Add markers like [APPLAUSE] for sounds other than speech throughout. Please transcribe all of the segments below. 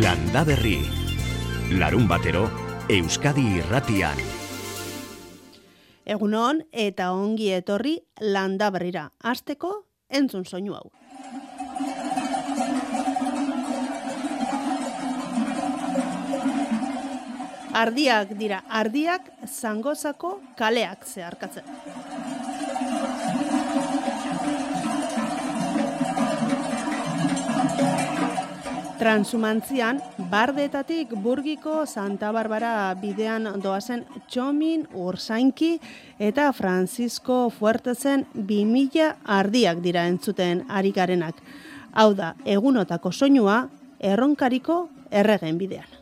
Landa Berri. Larun batero, Euskadi irratian. Egunon eta ongi etorri Landa Berrira. Azteko, entzun soinu hau. Ardiak dira, ardiak zangozako kaleak zeharkatzen. Transumantzian, bardeetatik burgiko Santa Barbara bidean doazen Txomin, Ursainki eta Francisco Fuertezen 2000 ardiak dira entzuten arikarenak. Hau da, egunotako soinua, erronkariko erregen bidean.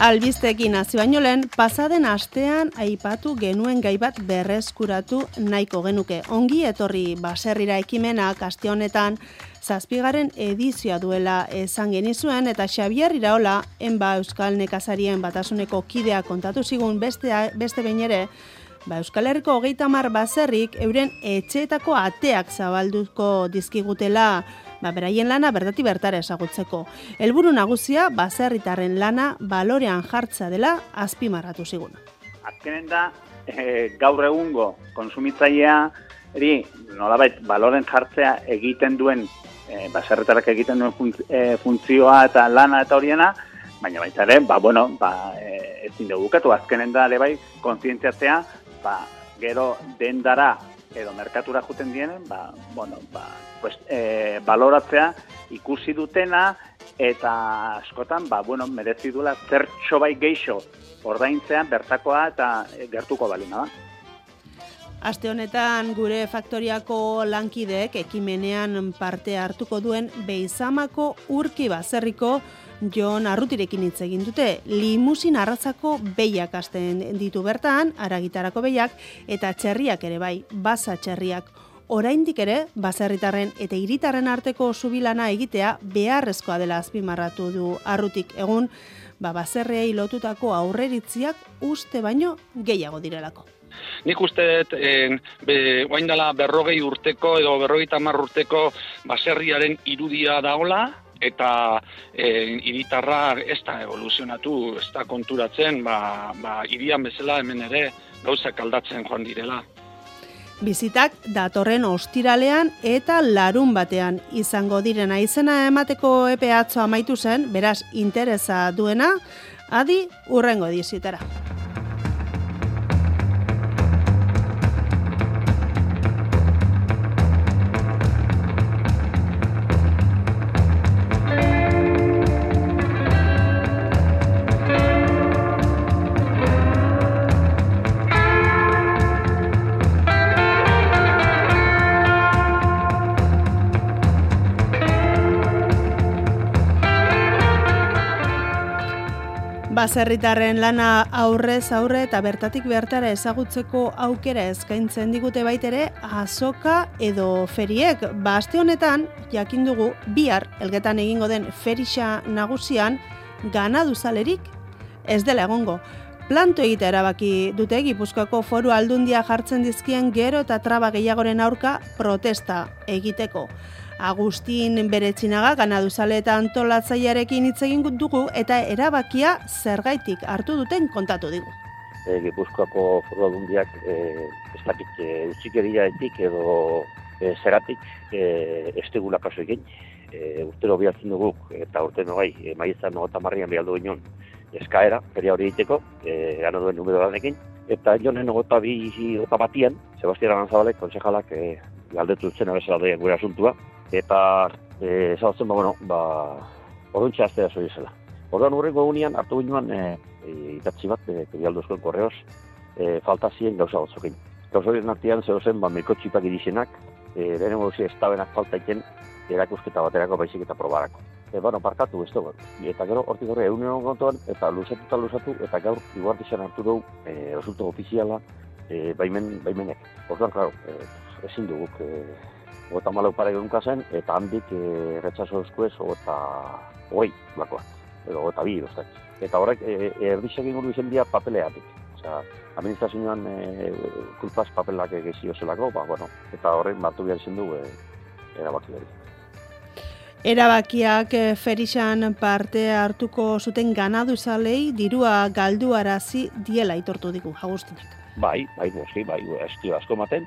Albiztekin hasi baino lehen, pasaden astean aipatu genuen gai bat berreskuratu nahiko genuke. Ongi etorri baserrira ekimena kaste honetan zazpigaren edizioa duela esan genizuen eta Xabier Iraola enba Euskal Nekazarien batasuneko kidea kontatu zigun beste, beste behin ere, ba, Euskal Herriko hogeita mar baserrik euren etxeetako ateak zabalduko dizkigutela ba, beraien lana berdati bertara esagutzeko. Helburu nagusia, baserritarren lana balorean jartza dela azpimarratu zigun. Azkenen da, e, gaur egungo konsumitzailea, eri, nolabait, baloren jartzea egiten duen, e, baserritarak egiten duen eh, funtzioa eta lana eta horiena, baina baita ere, ba, bueno, ba, e, ezin dugu bukatu, azkenen da, ere bai, konzientziatzea, ba, gero dendara edo merkatura juten dienen, ba, bueno, ba, pues, e, baloratzea ikusi dutena eta askotan, ba, bueno, merezi duela zertxo bai geixo ordaintzean bertakoa eta gertuko balina da. Aste honetan gure faktoriako lankideek ekimenean parte hartuko duen Beizamako urki bazerriko Jon Arrutirekin hitz egin dute. Limusin arratzako behiak asten ditu bertan, aragitarako behiak, eta txerriak ere bai, basa txerriak. Oraindik ere, baserritarren eta hiritarren arteko subilana egitea beharrezkoa dela azpimarratu du arrutik egun, ba baserriei lotutako aurreritziak uste baino gehiago direlako. Nik uste dut, be, dela berrogei urteko edo berrogei tamar urteko baserriaren irudia daola, eta e, iritarra ez da evoluzionatu, ez da konturatzen, ba, ba, irian bezala hemen ere gauzak aldatzen joan direla. Bizitak datorren ostiralean eta larun batean izango direna izena emateko epe atzo amaitu zen, beraz interesa duena, adi urrengo dizitara. Baserritarren lana aurrez aurre eta bertatik bertara ezagutzeko aukera eskaintzen digute baitere azoka edo feriek. Ba, aste honetan, jakin dugu, bihar elgetan egingo den ferixa nagusian, gana duzalerik ez dela egongo. Planto egite erabaki dute Gipuzkoako foru aldundia jartzen dizkien gero eta traba gehiagoren aurka protesta egiteko. Agustin Beretzinaga ganaduzale eta antolatzaiarekin hitz egin dugu eta erabakia zergaitik hartu duten kontatu digu. E, Gipuzkoako foru aldundiak e, ez dakit e, edo e, zeratik e, estegula kaso egin. E, urtero bihatzen dugu eta urte nogai e, maizan nogota marrian bihaldu ginen eskaera, feria hori egiteko, e, gana duen numero danekin. Eta jonen nogota bi gota batian, Sebastian Aranzabalek, konsejalak, e, galdetu zen abezala gure asuntua, eta eh ba bueno ba oruntza astea soy zela Orduan urrengo egunean hartu ginuan eh e, itatzi bat eh Krialdo Eskolen Korreos eh falta zien gauza gotzokin. Gauza horien artean zeo zen ba mikotxipak irisenak, eh lehenengo zi estabenak falta iken erakusketa baterako baizik eta probarako. E, bueno, parkatu, ez dugu. Eta gero, hortik horre, egun egon kontuan, eta lusatu eta lusatu, eta gaur, iguartizan hartu dugu, e, resultu ofiziala, e, baimen, baimenek. Orduan, klaro, e, ezin duguk, e, eta malau pare zen, eta handik e, retxaso eskuez, eta hoi, lakoa, edo eta bi, ostak. Eta horrek, e, e, erdixak ingur izen dira papeleatik. Osea, administrazioan e, kulpaz papelak egizio zelako, ba, bueno, eta horrek batu behar izin dugu, e, erabaki behar. Erabakiak eh, ferixan parte hartuko zuten ganadu zalei dirua galdu arazi diela itortu digu, Agustinek. Bai, bai, noski, bai, esti asko maten,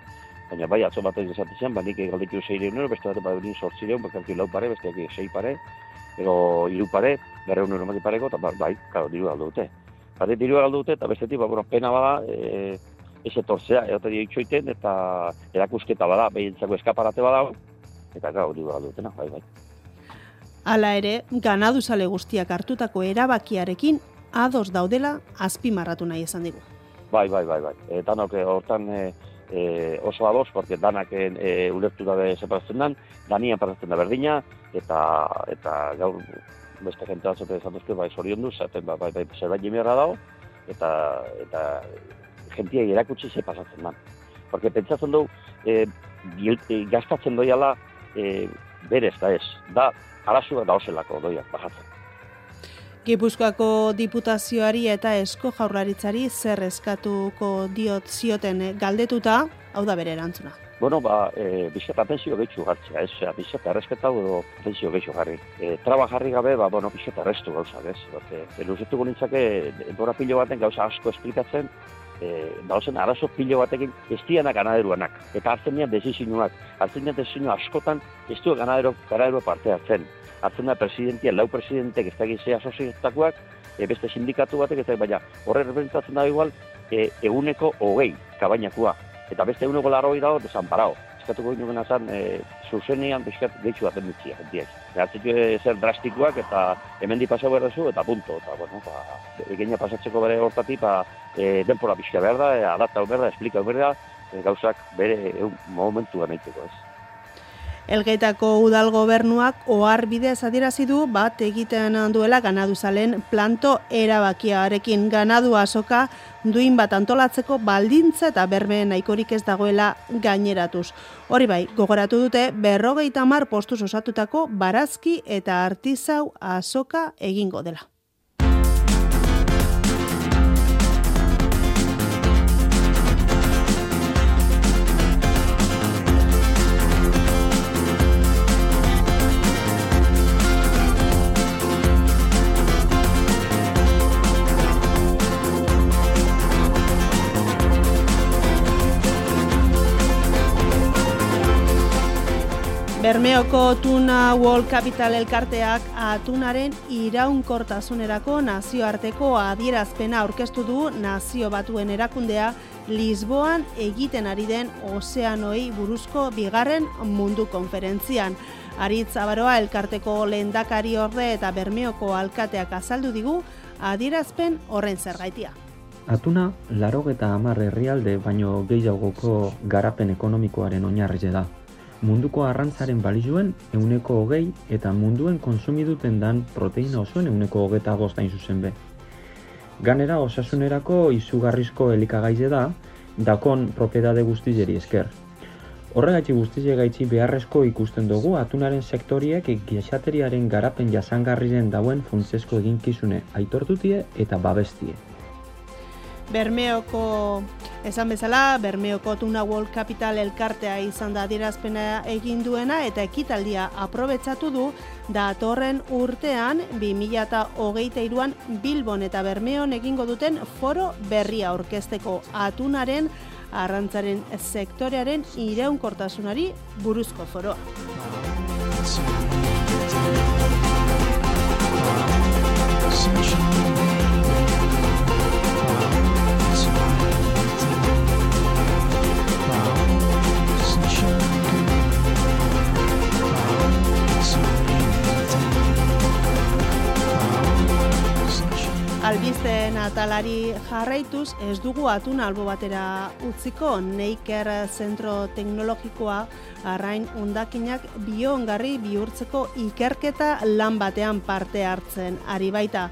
baina bai, atzo baten esaten zen, banik galditu zeire unero, beste bat bai unin sortzireun, bakarki lau pare, beste aki sei pare, edo iru pare, bere unero maki pareko, eta bai, karo, diru galdu dute. Bate diru galdu dute, eta bestetik, ba, bueno, pena bada, e, ez etortzea, egote itxoiten, eta erakusketa bada, behintzako eskaparate bada, eta gau, diru galdu dutena, bai, bai. Hala ere, ganaduzale guztiak hartutako erabakiarekin ados daudela azpimarratu nahi esan digu. Bai, bai, bai, bai. E, danok hortan e, e, oso ados, porque danak e, ulertu dabe separatzen dan, danian paratzen da berdina, eta, eta gaur beste jente batzote esan duzke, bai, zorion du, zaten, bai, bai, bai, zerbait jimerra dago, eta, eta jentia irakutsi ze pasatzen dan. Porque pentsatzen du, e, gastatzen doiala, e, berez, da ez, da, arazu da oselako doiak bajatzen. Gipuzkoako diputazioari eta esko jaurlaritzari zer eskatuko diot zioten galdetuta, hau da bere erantzuna. Bueno, ba, e, bizet atentzio gehitxu gartzea, ez, bizet erresketau edo atentzio gehitxu jarri. E, traba jarri gabe, ba, bueno, bizet errestu gauza, ez. Bate, e, luzetuko nintzake, dora pilo baten gauza asko esplikatzen, e, dauzen arazo pilo batekin ez dianak ganaderuanak. Eta hartzen dian desizinuak, hartzen dian desizinu askotan ez du ganadero, ganadero parte hartzen. Hartzen da presidentia, lau presidentek ez da gizea sozietakoak, e, beste sindikatu batek, ez baina horre representatzen da igual, e, eguneko hogei kabainakua. Eta beste eguneko larroi dago desanparao eskatuko gino gena zan, e, zuzenean bizkat gehitxu baten ditzi, jentiek. Gertzitu zer drastikoak eta hemen di pasau behar duzu, eta punto. Eta, bueno, ba, egenia pasatzeko bere hortati, ba, e, denpora bizka behar da, e, adapta behar da, esplika behar da, e, gauzak bere e, momentuan egiteko ez. Elgeitako udal gobernuak ohar bidez adierazi du bat egiten duela ganaduzalen planto erabakiarekin ganadu asoka duin bat antolatzeko baldintza eta berme nahikorik ez dagoela gaineratuz. Hori bai, gogoratu dute berrogeita mar postuz osatutako barazki eta artizau asoka egingo dela. Bermeoko Tuna World Capital elkarteak atunaren iraunkortasunerako nazioarteko adierazpena aurkeztu du nazio batuen erakundea Lisboan egiten ari den ozeanoi buruzko bigarren mundu konferentzian. Aritz Abaroa elkarteko lehendakari orde eta Bermeoko alkateak azaldu digu adierazpen horren zergaitia. Atuna, laro eta hamar herrialde baino gehiagoko garapen ekonomikoaren oinarri da munduko arrantzaren balizuen euneko hogei eta munduen konsumiduten dan proteina osoen euneko hogeta goztain zuzen be. Ganera osasunerako izugarrizko elikagaize da, dakon propiedade guztizeri esker. Horregatzi guztize gaitzi beharrezko ikusten dugu atunaren sektoriek gizateriaren garapen jasangarriren dauen funtzesko eginkizune aitortutie eta babestie. Bermeoko esan bezala, Bermeoko Tuna World Capital elkartea izan da adierazpena egin duena eta ekitaldia aprobetsatu du datorren urtean 2023an Bilbon eta Bermeon egingo duten foro berria aurkezteko atunaren arrantzaren sektorearen iraunkortasunari buruzko foroa. Albisten atalari jarraituz ez dugu atun albo batera utziko Neiker Zentro Teknologikoa arrain ondakinak biongarri bihurtzeko ikerketa lan batean parte hartzen ari baita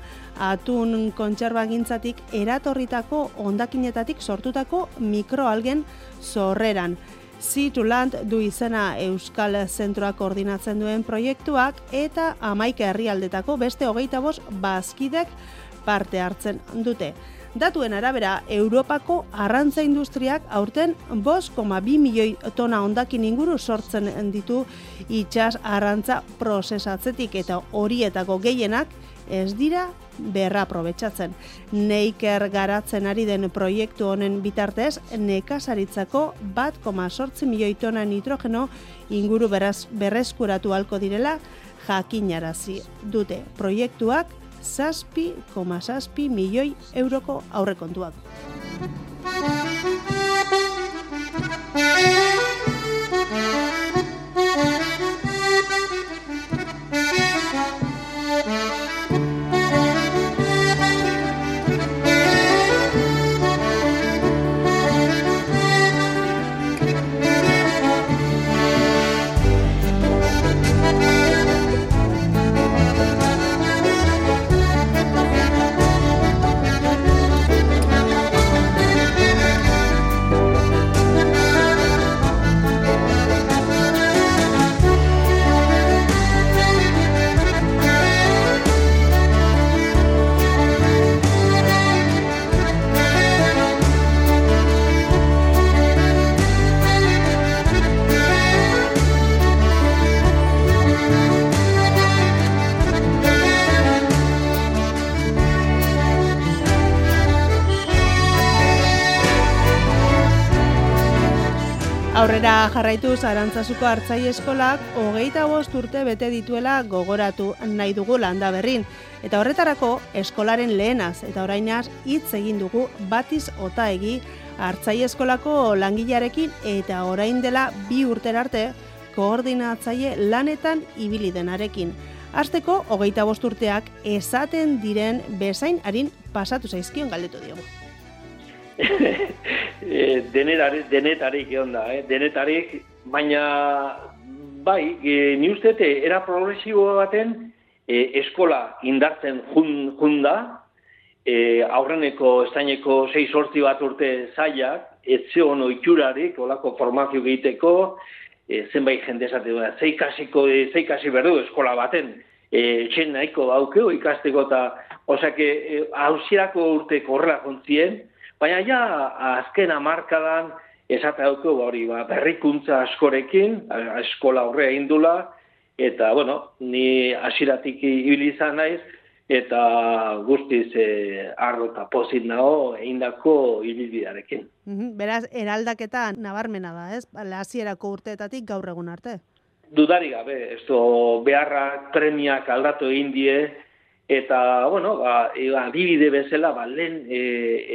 atun kontserbagintzatik eratorritako ondakinetatik sortutako mikroalgen zorreran. Sea to Land du izena Euskal Zentroak koordinatzen duen proiektuak eta amaika herrialdetako beste hogeita bost bazkidek parte hartzen dute. Datuen arabera, Europako arrantza industriak aurten 5,2 milioi tona ondakin inguru sortzen ditu itxas arrantza prozesatzetik eta horietako gehienak ez dira berra aprobetsatzen. Neiker garatzen ari den proiektu honen bitartez, nekasaritzako bat koma sortzi milioi tona nitrogeno inguru beraz, berreskuratu halko direla jakinarazi dute proiektuak zazpi koma zazpi milioi euroko aurrekontuak. Aurrera jarraitu zarantzazuko hartzai eskolak hogeita bost urte bete dituela gogoratu nahi dugu landa berrin. Eta horretarako eskolaren lehenaz eta orainaz hitz egin dugu batiz ota egi hartzai eskolako langilearekin eta orain dela bi urter arte koordinatzaile lanetan ibili denarekin. Azteko hogeita bost urteak esaten diren bezain harin pasatu zaizkion galdetu diogu. [LAUGHS] e, denetarik, denetarik egon da, eh? denetarik, baina bai, e, ni ustete, era progresibo baten e, eskola indartzen jun, jun da, e, aurreneko estaineko 6 sortzi bat urte zaiak, etze hono itxurarik, olako formazio egiteko, e, zenbait jende esate da, zeikasiko, e, zeikasi berdu eskola baten, e, txen nahiko daukeo ikasteko eta, osake, e, urte korrela jontzien, Baina ja, azken amarkadan, esate dauko, ba, hori, ba, berrikuntza askorekin, eskola horre indula, eta, bueno, ni asiratik ibili izan naiz, eta guztiz e, arro eta pozit nago eindako ibilbidearekin. Beraz, eraldaketa nabarmena da, ez? Hasierako urteetatik gaur egun arte. Dudari gabe, ez beharrak premiak aldatu egin die, Eta, bueno, ba, e, adibide bezala, ba, lehen e,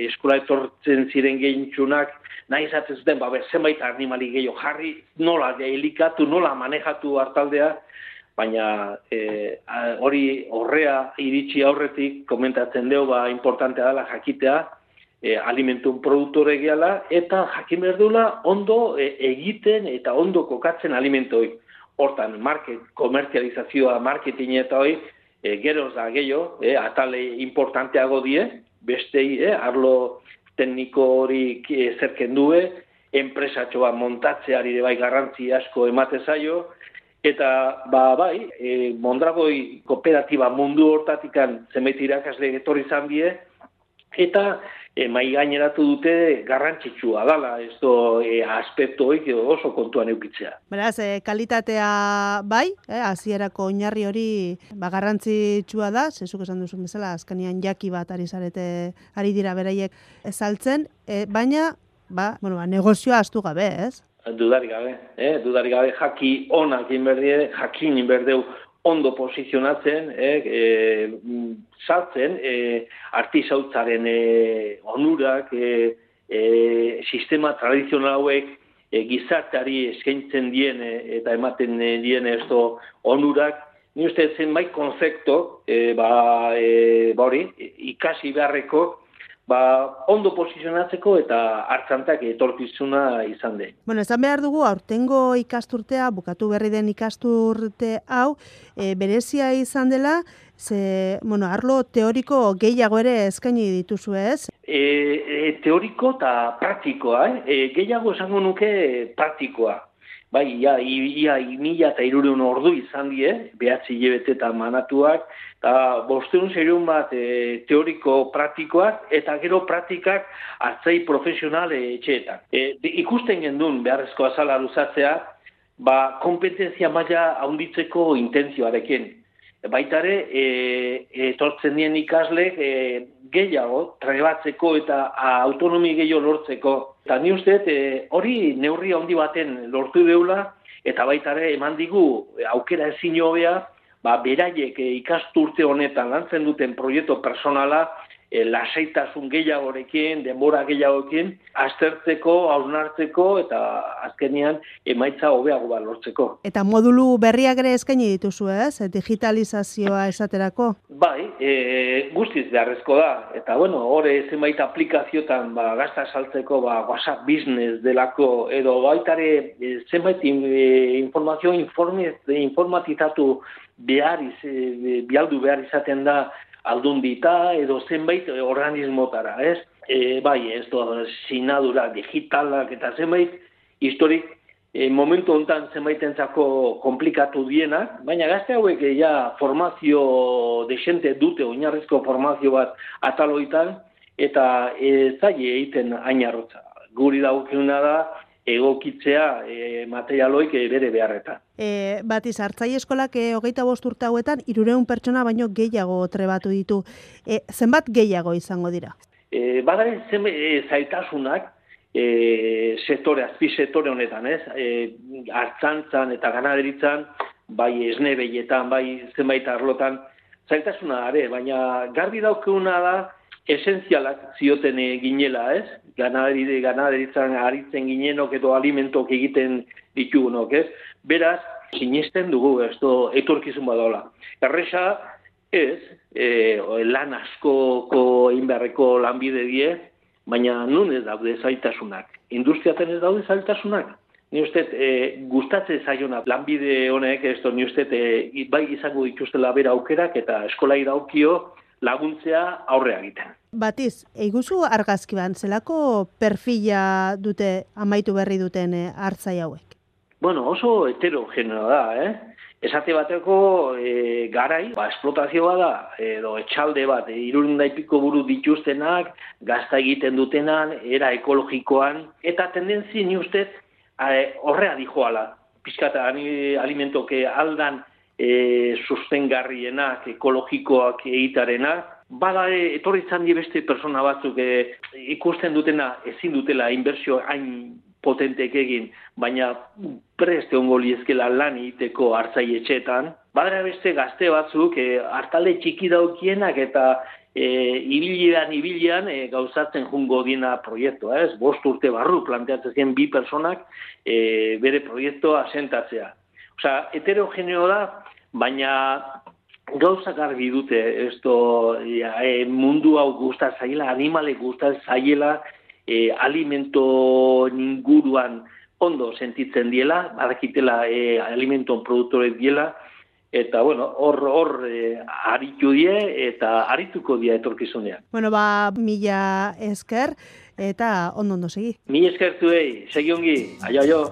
eskola etortzen ziren gehintxunak, nahi izatzen zuten, ba, zenbait animali gehiago jarri, nola elikatu, nola manejatu hartaldea, baina e, hori horrea iritsi aurretik komentatzen dugu, ba, importantea dela jakitea, e, alimentun produktore gehala, eta jakin berdula ondo e, egiten eta ondo kokatzen alimentoi. Hortan, market, komerzializazioa, marketing eta hori, e, geroz da gehiago, e, atale importanteago die, bestei, e, arlo tekniko hori e, zerken due, enpresatxo bat montatzeari ere bai garrantzi asko emate zaio, eta ba bai, e, Mondragoi kooperatiba mundu hortatikan zenbait irakasle etorri izan die, eta e, mai gaineratu dute garrantzitsua dala, ez do e, aspektu hoik oso kontuan eukitzea. Beraz, e, kalitatea bai, eh, azierako oinarri hori ba, garrantzitsua da, zezuk esan duzun bezala, azkanian jaki bat ari zarete, ari dira beraiek ezaltzen, e, baina, ba, bueno, ba, negozioa astu gabe, ez? Dudari gabe, eh? dudari gabe, jaki onak inberdie, jakin inberdeu ondo posizionatzen, eh, e, saltzen, e, artizautzaren e, onurak, e, e, sistema tradizional hauek e, gizarteari eskaintzen dien e, eta ematen dien ez onurak, ni uste zen bai konzekto, e, ba, e, ba hori, ikasi beharreko ba, ondo posizionatzeko eta hartzantak etorkizuna izan den. Bueno, esan behar dugu, aurtengo ikasturtea, bukatu berri den ikasturte hau, e, berezia izan dela, ze, bueno, arlo teoriko gehiago ere eskaini dituzu ez? E, e, teoriko eta praktikoa, eh? e, gehiago esango nuke praktikoa. Bai, ia, ia, ia mila eta irureun ordu izan die, behatzi hilebete eta manatuak, eta bosteun zerion bat e, teoriko praktikoak, eta gero praktikak hartzai profesional e, etxeetan. E, ikusten gendun beharrezko azala luzatzea, ba, kompetentzia maila haunditzeko intentzioarekin baitare e, etortzen dien ikasle e, gehiago trebatzeko eta autonomi gehiago lortzeko. Eta ni uste e, hori neurri handi baten lortu deula eta baitare eman digu aukera ezin hobea ba, beraiek e, ikasturte honetan lantzen duten proiektu personala e, lasaitasun gehiagorekin, denbora gehiagorekin, aztertzeko, hausnartzeko eta azkenian emaitza hobeago bat lortzeko. Eta modulu berriak ere eskaini dituzu ez, digitalizazioa esaterako? Bai, e, guztiz beharrezko da. Eta bueno, hori zenbait aplikaziotan ba, gazta saltzeko ba, WhatsApp Business delako edo baitare e, zenbait in, informazio informe, informatizatu behar, iz, bialdu behar izaten da aldundita edo zenbait organismotara, ez? E, bai, ez doa, sinadura digitalak eta zenbait historik e, momentu hontan zenbaitentzako komplikatu dienak, baina gazte hauek ja formazio desente dute, oinarrizko formazio bat ataloitan, eta ez zaie egiten ainarrotza. Guri daukuna da, egokitzea e, materialoik e, bere beharreta. E, bat izartzai eskolak e, hogeita bost urte hauetan, irureun pertsona baino gehiago trebatu ditu. E, zenbat gehiago izango dira? E, badare zen e, zaitasunak, e, sektore, azpi sektore honetan, ez? E, hartzantzan eta ganaderitzan, bai esne behietan, bai zenbait arlotan, zaitasuna are, baina garbi daukuna da, esentzialak zioten ginela, ez? Ganaderi, ganaderitzan aritzen ginenok edo alimentok egiten ditugunok, ez? Beraz, sinisten dugu, ez do, etorkizun badola. Erresa, ez, e, lan askoko inberreko lanbide die, baina nun ez daude zaitasunak. Industriaten ez daude zaitasunak. Ni uste, e, gustatze zaiona lanbide honek, ez do, ni uste, e, bai izango dituztela bera aukerak eta eskolai daukio, laguntzea aurre egiten. Batiz, eiguzu argazki ban, zelako perfila dute amaitu berri duten e, hartzai hauek? Bueno, oso heterogenoa da, eh? Esate bateko e, garai, ba, esplotazioa da, edo etxalde bat, e, irurundaipiko buru dituztenak, gazta egiten dutenan, era ekologikoan, eta tendenzi ni ustez horrea dijoala. Piskata alimentoke aldan e, sustengarrienak, ekologikoak egitarena, bada e, etorri zan beste persona batzuk e, ikusten dutena ezin dutela inbertsio hain potentek egin, baina preste ongo liezkela lan egiteko hartzai etxetan, badara beste gazte batzuk e, hartale txiki daukienak eta e, ibilian, ibilian e, gauzatzen jungo dina proiektua, ez? Bost urte barru planteatzen bi personak e, bere proiektua asentatzea. Osea, heterogeneo da, baina gauza garbi dute, esto, ja, e, mundu hau guztar zaiela, animale guztar zaiela, e, alimento ninguruan ondo sentitzen diela, badakitela e, alimento produktore diela, eta bueno, hor hor e, aritu die eta arituko dia etorkizunean. Bueno, ba, mila esker eta ondo ondo segi. Mila esker zuei, segi ongi, aio aio.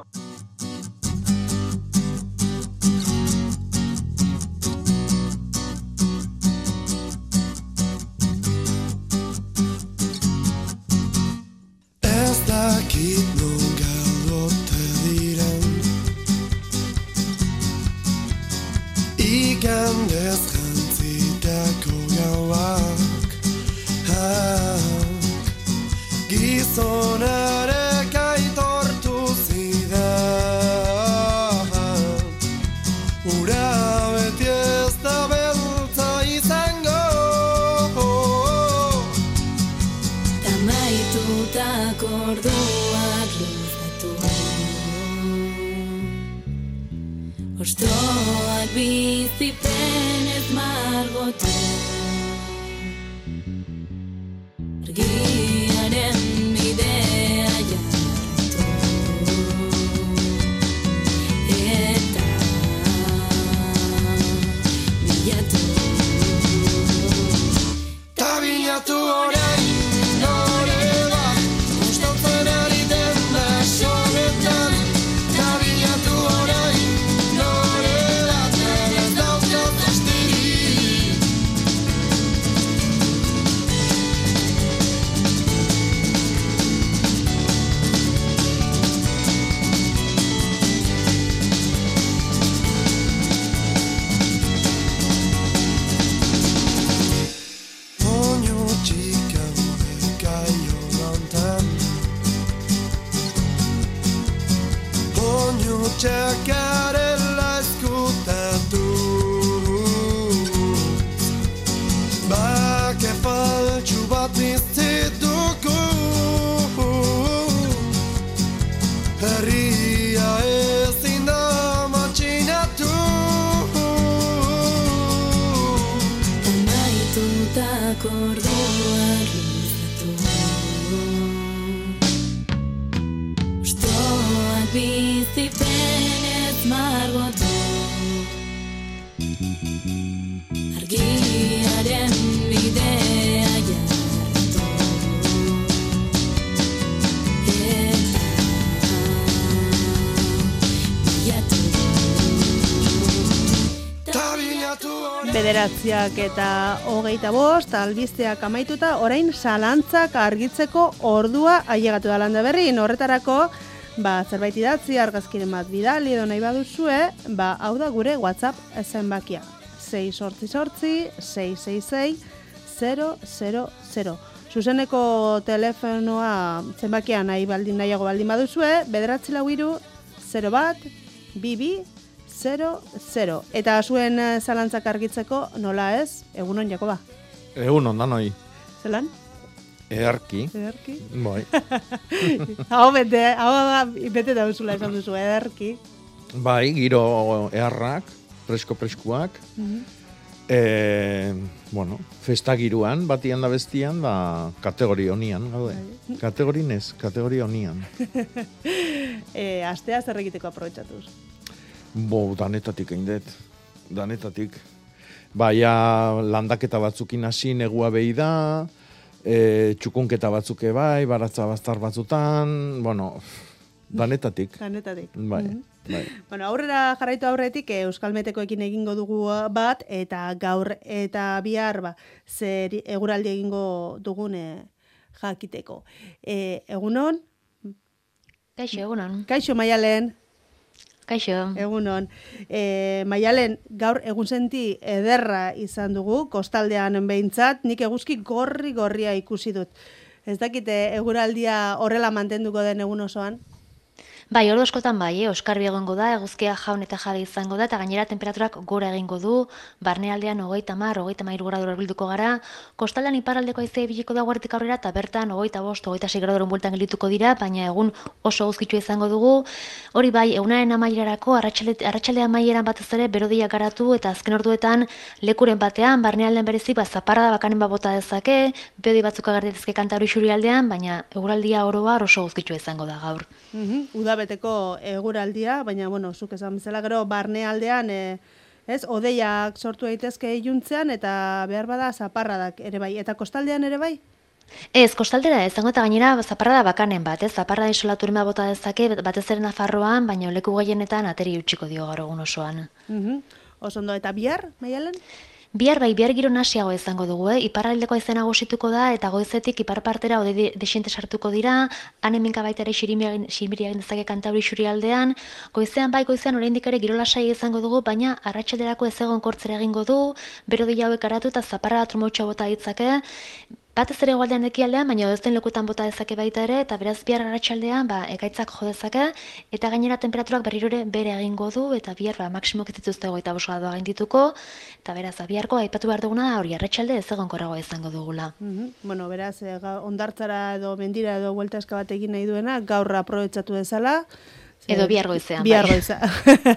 Bizipenez margotu Argiaren bidea Eta bilatu Bederatziak eta hogeita bost, albisteak amaituta, orain salantzak argitzeko ordua ailegatu da landa berrin. Horretarako, ba, zerbait idatzi, argazkiren bat bidali edo nahi baduzue, ba, hau da gure WhatsApp zenbakia. 6 sortzi sortzi, 666, 000. Zuzeneko telefonoa zenbakia nahi baldin nahiago baldin baduzue, bederatzi lau iru, 0 bat, bibi, 0, 0. Eta zuen zalantzak argitzeko nola ez, egunon Jakoba. Egun ondan hoi. Zelan? Earki. Ederki. Bai. [LAUGHS] hau bete, hau da, bete dauzula esan duzu, ederki. Bai, giro eharrak, presko-preskuak. E, bueno, festa giruan, batian da bestian, da kategori honian, gaude. Kategori nez, kategori honian. [LAUGHS] e, astea zer egiteko aprobetxatuz. Bo, danetatik egin dut. Danetatik. Baia landaketa batzukin hasi negua behi da, e, txukunketa batzuke bai, baratza bastar batzutan, bueno, danetatik. [LAUGHS] Danetatik. Bai, Mhm. bai. Bueno, aurrera jarraitu aurretik e, Euskalmetekoekin egingo dugu bat eta gaur eta bihar ba zer eguraldi egingo dugune jakiteko. E, egunon? Kaixo, egunon. Kaixo Maialen. Kaixo. Egunon. E, Maialen, gaur egun senti ederra izan dugu, kostaldean behintzat, nik eguzki gorri-gorria ikusi dut. Ez dakite eguraldia horrela mantenduko den egun osoan? Bai, ordu askotan bai, eh? oskarbi egongo da, eguzkia jaun eta jabe izango da, eta gainera temperaturak gora egingo du, barnealdean hogeita mar, hogeita mairu gradura bilduko gara, kostaldean iparraldeko aizea ibiliko da guartik aurrera, eta bertan hogeita bost, hogeita sei graduren bueltan gelituko dira, baina egun oso guzkitzu izango dugu, hori bai, egunaren amaierarako, arratsalde, arratsalde amaieran batez ere, berodia garatu, eta azken orduetan, lekuren batean, barnealdean berezi, ba, zaparra da bakanen bat bota dezake, beodi batzuk agartetezke kantauri aldean, baina eguraldia oroa oso guzkitzu izango da gaur. Mhm, udabeteko eguraldia, baina bueno, zuk esan bezala gero barnealdean e, ez, odeiak sortu daitezke iluntzean eta behar bada zaparradak ere bai. Eta kostaldean ere bai? Ez, kostaldera izango eta gainera zaparra da bakanen bat, ez? Zaparra isolaturin bat bota dezake, batez ere Nafarroan, baina leku gehienetan ateri utxiko dio gaur egun osoan. Mhm. Oso ondo, eta bihar, maialen? Bihar bai, bihar giro nasiago izango dugu, eh? Iparraldeko izena nagusituko da, eta goizetik ipar partera ode de- desiente sartuko dira, han hemenka baita ere xirimiria egin dezake kantauri aldean, goizean bai, goizean oraindik ere giro lasai izango dugu, baina arratsalderako ez egon kortzera egingo du, bero hauek aratu eta zaparra trumotxa bota ditzake, Batez ere egualdean ekialdean, baina ez den lekutan bota dezake baita ere, eta beraz bihar arratsaldean ba, ekaitzak jo dezake, eta gainera temperaturak berriro ere bere egingo du, eta bihar ba, maksimok ez dituzte goita boskadoa gaindituko, eta beraz, ba, biharko aipatu behar duguna hori arratsalde ez egon korragoa izango dugula. Mhm. Bueno, beraz, e, ondartzara edo mendira edo buelta eska bat egin nahi duena, gaur aprobetsatu dezala. Edo bihar goizean, Bihar bai. goiza.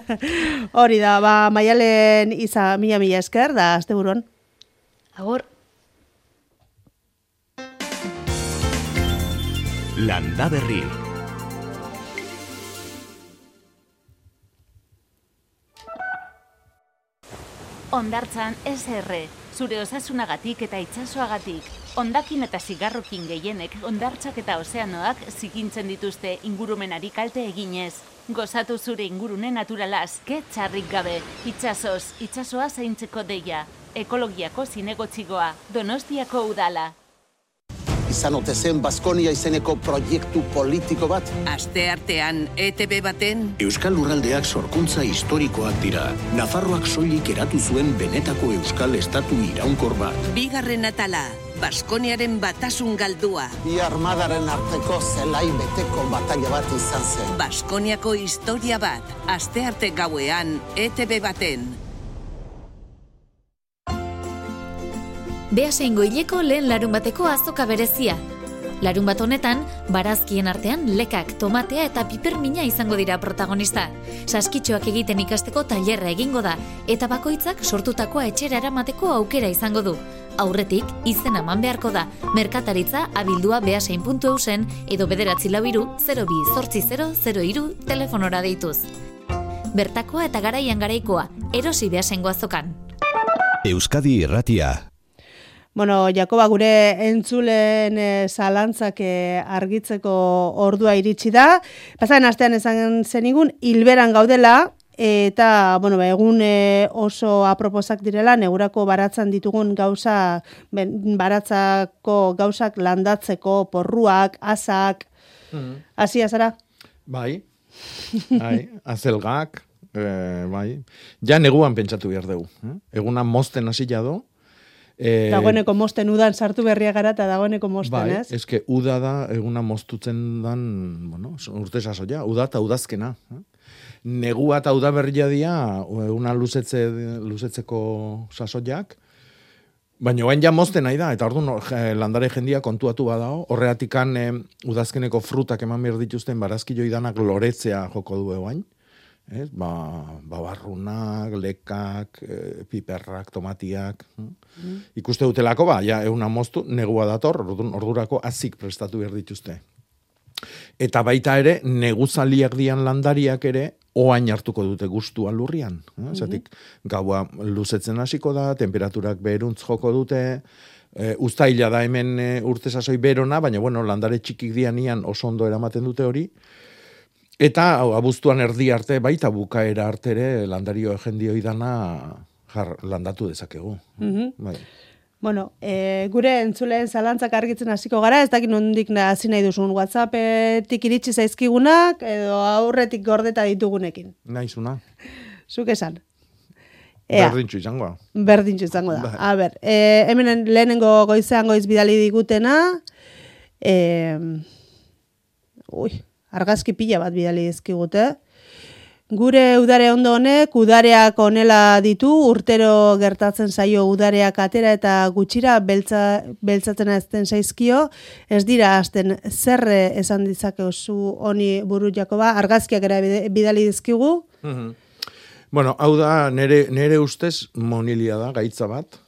[LAUGHS] Hori da, ba, maialen iza mila mila esker, da, azte buron. Agur. Landa Berri. Ondartzan SR, zure osasunagatik eta itsasoagatik. Ondakin eta zigarrokin gehienek ondartzak eta ozeanoak zikintzen dituzte ingurumenari kalte eginez. Gozatu zure ingurune naturalaz, ke txarrik gabe. Itsasoz, itsasoa zaintzeko deia. Ekologiako zinegotzigoa, Donostiako udala. Izan ote zen Baskonia izeneko proiektu politiko bat? Aste artean ETB baten Euskal Lurraldeak sorkuntza historikoak dira. Nafarroak soilik eratu zuen benetako Euskal Estatu iraunkor bat. bigarren atala Baskoniaren batasun galdua. Bi armadaren arteko zelai beteko bataila bat izan zen. Baskoniako historia bat, astearte gauean, ETB baten. Beasain goileko lehen larun bateko azoka berezia. Larun bat honetan, barazkien artean lekak, tomatea eta pipermina izango dira protagonista. Saskitxoak egiten ikasteko tailerra egingo da, eta bakoitzak sortutakoa etxera eramateko aukera izango du. Aurretik, izena eman beharko da, merkataritza abildua beasain.eusen edo bederatzi lau iru, 02 zortzi 0 0 iru telefonora deituz. Bertakoa eta garaian garaikoa, erosi beasaingo azokan. Euskadi Irratia. Bueno, Jakoba, gure entzulen e, zalantzak eh, argitzeko ordua iritsi da. Pasaren astean esan zenigun, hilberan gaudela, eta, bueno, ba, egun e, oso aproposak direla, negurako baratzan ditugun gauza, ben, baratzako gauzak landatzeko, porruak, asak, Mhm. hasia zara? Bai, bai, azelgak, eh, bai. Ja neguan pentsatu behar dugu. Eh? Eguna mozten hasi do. Eh, dagoeneko mosten udan sartu berria gara eta dagoeneko mosten, bai, ez? eske uda da eguna moztutzen dan, bueno, urte sasoia, uda eta udazkena. Eh? Negua eta udaberria dia, eguna luzetze, luzetzeko sasoiak, Baina oain ja mozten nahi da, eta orduan eh, landare jendia kontuatu badao, horreatikan eh, udazkeneko frutak eman behar dituzten barazkilo idanak loretzea joko du oain. Ez, ba, babarrunak, lekak, eh, piperrak, tomatiak. hm? Ikuste dutelako, ba, ja, euna moztu, negua dator, ordurako azik prestatu behar dituzte. Eta baita ere, neguzaliak dian landariak ere, oain hartuko dute gustua lurrian. Eh? Zatik, gaua luzetzen hasiko da, temperaturak beruntz joko dute, e, uztaila da hemen e, urte sasoi berona, baina bueno, landare txikik dianian oso ondo eramaten dute hori. Eta hau, abuztuan erdi arte, baita bukaera artere, landario jendio idana jar, landatu dezakegu. Mhm. Bai. Bueno, e, gure entzuleen zalantzak argitzen hasiko gara, ez dakit nondik hasi nahi duzun WhatsAppetik iritsi zaizkigunak edo aurretik gordeta ditugunekin. Naizuna. [LAUGHS] Zuk esan. Ea, Berdintxu izangoa. berdintxu izango da. Bai. A ber, e, hemen lehenengo goizean goiz bidali digutena, e, ui, argazki pila bat bidali dizkigute. Gure udare ondo honek, udareak onela ditu, urtero gertatzen zaio udareak atera eta gutxira beltza, beltzatzen azten zaizkio, ez dira azten zerre esan ditzakezu honi buru Jakoba, argazkiak bide- bidali dizkigu, Mhm. Bueno, hau da, nere, nere ustez monilia da, gaitza bat.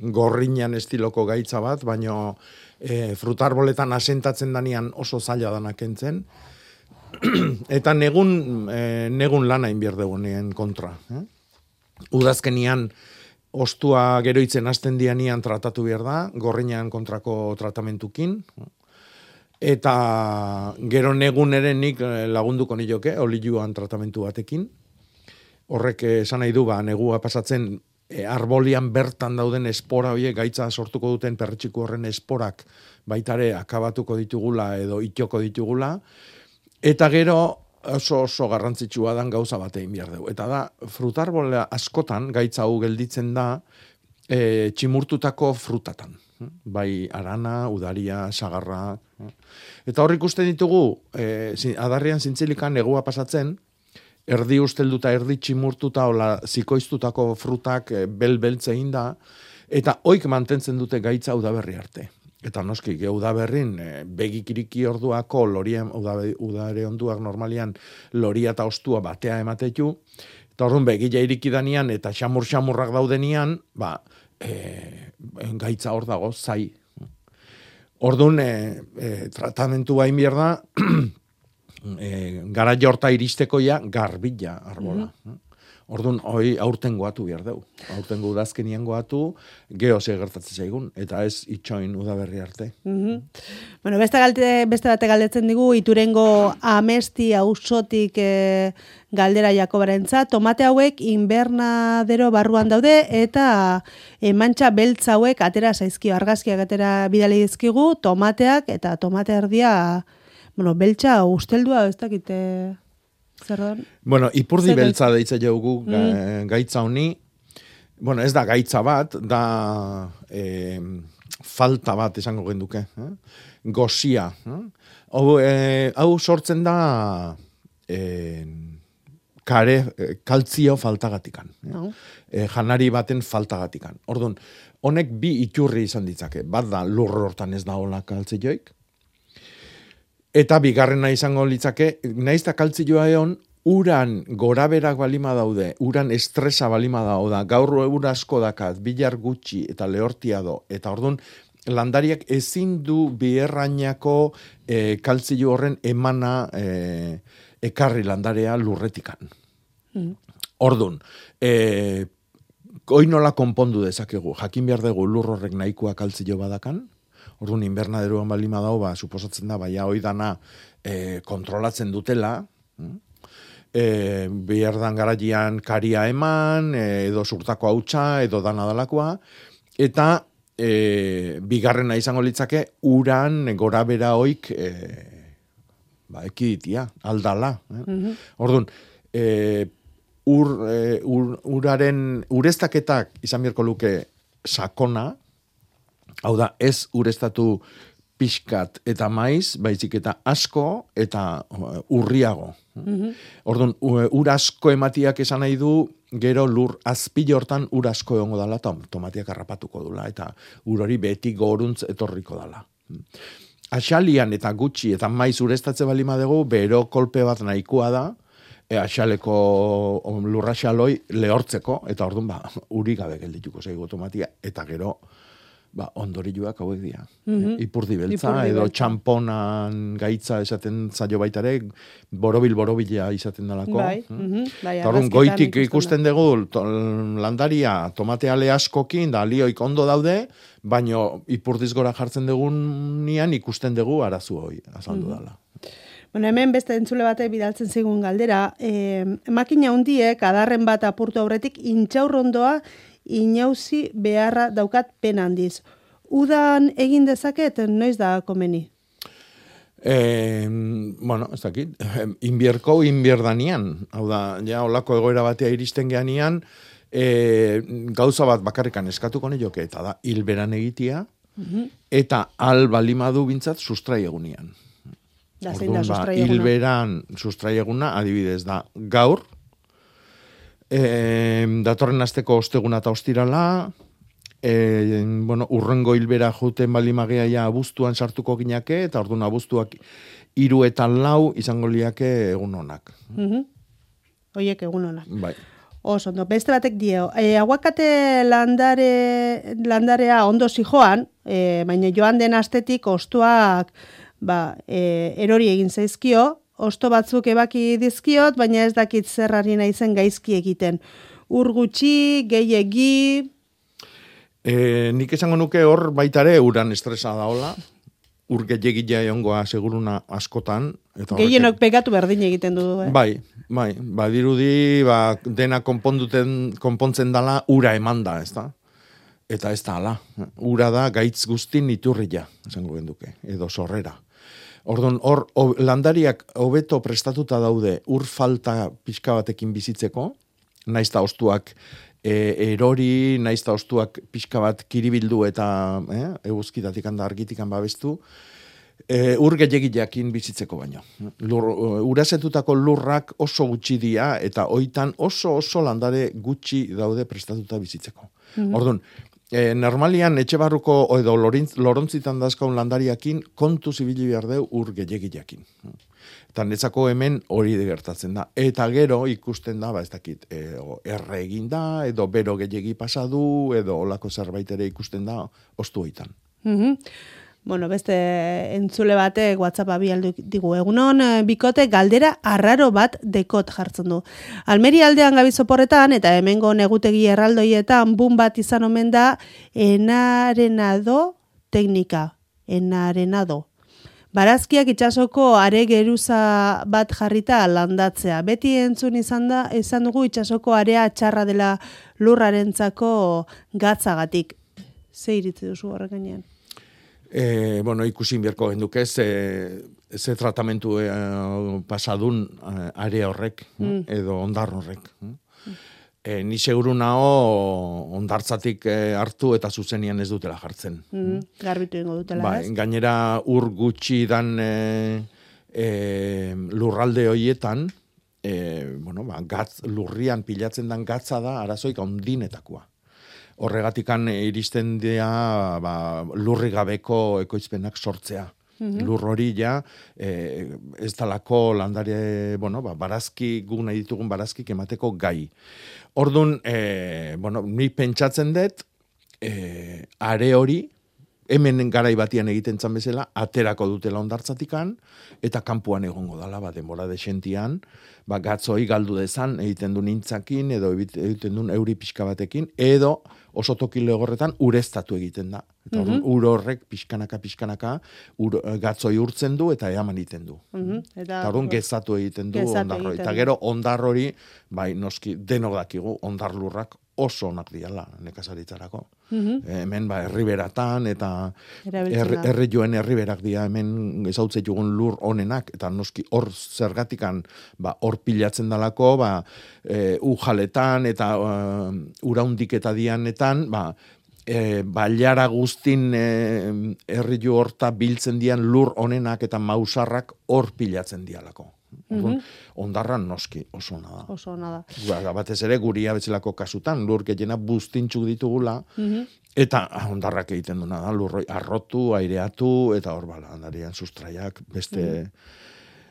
Gorriñan estiloko gaitza bat, baino e, frutarboletan asentatzen danian oso zaila danak kentzen. [CLEARS THROAT] Eta negun, e, negun lana inbierdegunien kontra. Eh? Udazkenian ostua geroitzen hasten dianian tratatu behar da, gorriñan kontrako tratamentukin. Eta gero negun ere nik eh, lagunduko nioke, olioan tratamentu batekin. Horrek eh, esan nahi du, ba, negua pasatzen e, arbolian bertan dauden espora horiek gaitza sortuko duten perretxiku horren esporak baitare akabatuko ditugula edo itxoko ditugula. Eta gero oso oso garrantzitsua dan gauza bat egin behar dugu. Eta da, frutarbola askotan gaitza hau gelditzen da e, tximurtutako frutatan. Bai arana, udaria, sagarra. Eta hor ikusten ditugu, e, adarrian zintzilikan negua pasatzen, erdi ustelduta, erdi tximurtuta, ola zikoiztutako frutak e, bel-beltze egin da, eta oik mantentzen dute gaitza udaberri arte. Eta noski, ge udaberrin, e, begikiriki orduako loria, udare onduak normalian loria eta ostua batea ematetu, eta orduan begila irikidanean eta xamur-xamurrak daudenian, ba, e, gaitza hor dago, zai. Orduan, e, e, tratamentu bain behar da, [CLEARS THROAT] e, gara jorta iristeko ja, garbila arbola. Orduan, hoi aurten goatu behar dugu. Aurten udazkenien goatu, geho ze gertatzen zaigun, eta ez itxoin udaberri arte. Mhm. Bueno, beste, galte, beste bate galdetzen digu, iturengo amesti ausotik e, galdera Jakobarentzat, tomate hauek invernadero barruan daude eta emantxa beltz hauek atera zaizkio, argazkiak atera bidali dizkigu, tomateak eta tomate erdia, bueno, beltza usteldua, ez dakite zer dan? Bueno, ipurdi Zer beltza deitza jaugu Mm. ga- gaitza honi. Bueno, ez da gaitza bat, da e, falta bat esango genduke. Eh? Gozia. Eh? Hau, eh, hau sortzen da eh, kare, eh, kaltzio faltagatikan. Eh? Eh, janari baten faltagatikan. Orduan, honek bi iturri izan ditzake. Bat da, lur hortan ez da hola kaltzioik. Eta bigarrena izango litzake, naiz da kaltzioa egon, uran goraberak balima daude, uran estresa balima dauda, gaur eur asko dakat, bilar gutxi eta lehortia do, eta orduan, landariak ezin du biherrainako e, kaltzio horren emana e, ekarri landarea lurretikan. Mm. Ordun, e, oinola konpondu dezakegu, jakin behar dugu lur horrek nahikoa kaltzio badakan, orduan inbernaderuan balima dau, ba, suposatzen da, baina hoi dana e, kontrolatzen dutela, mm? e, biherdan garaian karia eman, e, edo surtako hautsa, edo dana dalakoa, eta e, bigarrena izango litzake, uran gora bera oik, e, ba, ekiditia, aldala. Eh? Mhm. Orduan, e, ur, e, ur, uraren, ureztaketak izan birko luke sakona, hau da, ez ureztatu pixkat eta maiz, baizik eta asko eta uh, urriago. Mhm. Orduan, u- ur asko ematiak esan nahi du, gero lur azpilo hortan ur asko egongo dala, eta tomatiak harrapatuko dula, eta ur hori beti goruntz etorriko dala. Axalian eta gutxi eta maiz urestatze balima dugu, bero kolpe bat nahikoa da, e, axaleko lurraxaloi lehortzeko, eta orduan ba, [LAUGHS] uri gabe geldituko zaigu tomatia, eta gero ba, ondorioak hauek dira. Mhm. Ipurdi beltza, Ipurdi edo txamponan gaitza esaten zaio baitare, borobil borobila izaten dalako. Bai, Mm. mhm, bai, goitik ikusten dugu to, landaria tomateale askokin da lioik ondo daude, baino ipurdiz gora jartzen dugun ikusten dugu arazu hoi azaldu Mhm. dala. Bueno, hemen beste entzule batek bidaltzen zigun galdera, e, makina hundiek adarren bat apurtu aurretik intxaurrondoa inauzi beharra daukat pen handiz. Udan egin dezaket, noiz da komeni? E, bueno, ez dakit, inbierko inbierdanian, hau da, ja, olako egoera batea iristen geanian, e, gauza bat bakarrikan eskatuko nioke, eta da, hilberan egitia, eta al balimadu bintzat sustrai egunian. Da zein da ba, sustraieguna? hilberan sustraieguna, adibidez da, gaur, e, datorren asteko osteguna eta ostirala, e, bueno, urrengo hilbera juten balimagea ja abuztuan sartuko ginake, eta orduan abuztuak hiru eta lau izango liake egun honak. Mhm. Oiek egun ona. Bai. Oso, ondo, beste batek dio. E, aguakate landare, landarea ondo zijoan, e, baina joan den astetik ostuak ba, e, erori egin zaizkio, osto batzuk ebaki dizkiot, baina ez dakit zerrari naizen gaizki egiten. Ur gutxi, gehiegi, E, nik esango nuke hor baitare uran estresa daola, ur gehiagia egongoa seguruna askotan. Eta gehienok pegatu berdin egiten du. Eh? Bai, bai, badirudi, ba, dena konponduten, konpontzen dala ura eman da, ez da? Eta ez da ala. Ura da gaitz guztin iturria, esango genduke, edo sorrera. Orduan, hor, landariak hobeto prestatuta daude ur falta pixka batekin bizitzeko, naiz eta ostuak e, erori, naiz eta ostuak pixka bat kiribildu eta eh, eguzkitatik handa argitikan babestu, e, ur gehiagileakin bizitzeko baino. Lur, urazetutako lurrak oso gutxi dira eta hoitan oso oso landare gutxi daude prestatuta bizitzeko. Mhm. Orduan, e, normalian etxe barruko edo lorintz, lorontzitan dazkaun landariakin kontu zibili behar deu ur gehiagileakin. Eta netzako hemen hori gertatzen da. Eta gero ikusten da, ba ez dakit, e, erre egin da, edo bero gehiagi pasadu, edo olako zerbait ere ikusten da, ostu hoitan. Mhm. Bueno, beste entzule batek WhatsApp abialdu digu. Egunon, eh, bikote galdera arraro bat dekot jartzen du. Almeri aldean gabiz oporretan eta hemengo negutegi erraldoietan bun bat izan omen da enarenado teknika. Enarenado. Barazkiak itxasoko are geruza bat jarrita landatzea. Beti entzun izan da, izan dugu itxasoko area txarra dela lurrarentzako gatzagatik. Ze iritzi duzu horrek gainean? E, bueno, ikusin bierko genduke ze, ze tratamentu e, pasadun e, area horrek, Mm. edo ondar horrek. e, ni seguru nao ondartzatik e, hartu eta zuzenian ez dutela jartzen. Mm, garbitu ingo dutela, Bai, ez? gainera ur gutxi dan e, e, lurralde hoietan, e, bueno, ba, gatz, lurrian pilatzen dan gatza da arazoik ondinetakoa. Horregatikan iristen dira ba, lurri gabeko ekoizpenak sortzea. Mhm. Lur hori ja, e, ez talako landare, bueno, ba, barazki, gu nahi ditugun barazkik emateko gai. Ordun, e, bueno, ni pentsatzen dut, e, are hori, hemen garai batian egiten zan bezala, aterako dutela ondartzatikan, eta kanpoan egongo dala, ba, denbora desentian, ba, gatzoi galdu dezan, egiten du nintzakin, edo egiten duen euri pixka batekin, edo oso toki legorretan ureztatu egiten da. Eta orduan, Mhm. ur horrek pixkanaka, pixkanaka, ur, gatzoi urtzen du eta eaman egiten du. Mhm, Eta, Eta orduan gezatu egiten du Gezatu ondar hori. egiten Eta du. gero ondar hori, bai, noski, denok dakigu, ondar lurrak oso onak diala nekazaritzarako. Mhm. Eh, hemen ba herriberatan eta herri herri joen herriberak dira hemen ezautze jugun lur honenak eta noski hor zergatikan ba hor pilatzen dalako ba e, ujaletan eta uh, uraundik eta dianetan ba e, bailara guztin e, herri horta biltzen dian lur honenak eta mausarrak hor pilatzen dialako. Orduan, Mhm. Ondarra noski oso ona da. Oso ona da. Ba, batez ere guria bezalako kasutan, lur gehiena buztintxuk ditugula, Mhm. eta ah, ondarrak egiten duna da, lurroi arrotu, aireatu, eta hor bala, handarian sustraiak beste,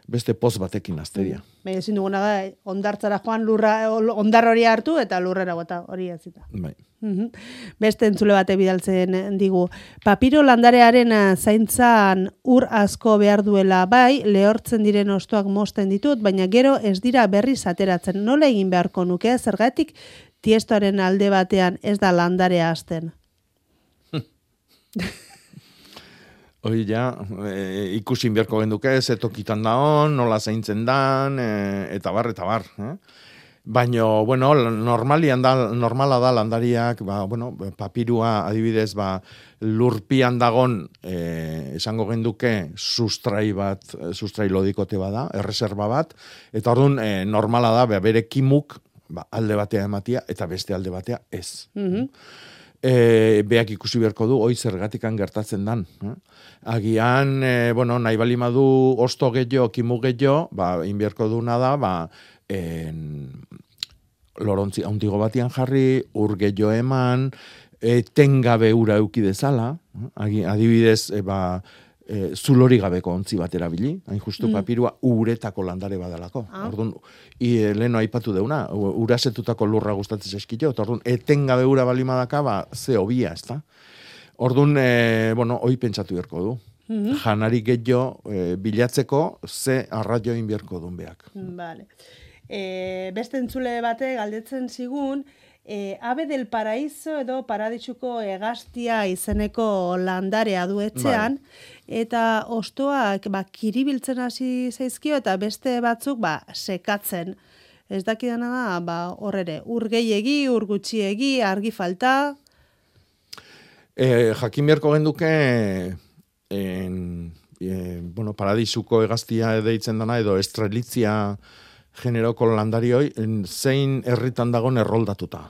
beste poz batekin azteria. Bai, ezin duguna da, ondartzara joan lurra, ondar hori hartu eta lurrera bota hori ez zita. Bai. Mhm. Beste entzule bate bidaltzen digu. Papiro landarearen eh, zaintzan ur asko behar duela bai, lehortzen diren ostoak mosten ditut, baina gero ez dira berriz ateratzen. Nola egin beharko nuke, zergatik tiestoaren alde batean ez da landarea hasten. [LAUGHS] Hoi ja, e, ikusin beharko genduke, ze tokitan da on, nola zaintzen dan, e, eta bar, eta bar. Eh? Baina, bueno, normalian da, normala da landariak, ba, bueno, papirua adibidez, ba, lurpian dagon, e, esango genduke, sustrai bat, sustrai lodikote bada, erreserba bat, eta orduan, e, normala da, bere kimuk, ba, alde batea ematia, eta beste alde batea ez Mhm. E, beak ikusi beharko du, oi zergatikan gertatzen dan. Eh? Agian, e, bueno, nahi bali madu osto gehiago, kimu gehiago, ba, inbiarko duna da, ba, en, lorontzi haundigo batian jarri, ur gehiago eman, e, tengabe ura euki dezala, eh? Adibidez, e, ba, e, zulori gabeko ontzi bat erabili, hain justu Mm. papirua uretako landare badalako. Ah. Orduan, i, e, leheno aipatu deuna, urasetutako lurra gustatzen eskito, eta orduan, etengabe ura balimadaka, ba, ze hobia, ez da? Orduan, e, bueno, hoi pentsatu beharko du. Mhm. Janari gehiago e, bilatzeko, ze arraio inbierko duen beak. Vale. E, beste entzule bate galdetzen zigun, e, Abe del Paraíso edo Paradisuko egaztia izeneko landarea du etxean, eta ostoak ba, kiribiltzen hasi zaizkio eta beste batzuk ba, sekatzen. Ez dakidana da, ba, horrere, ur gehiegi, ur gutxiegi, argi falta, E, jakin beharko genduke, en, e, bueno, paradisuko egaztia deitzen dana, edo estrelitzia generoko landarioi, zein herritan dagon erroldatuta.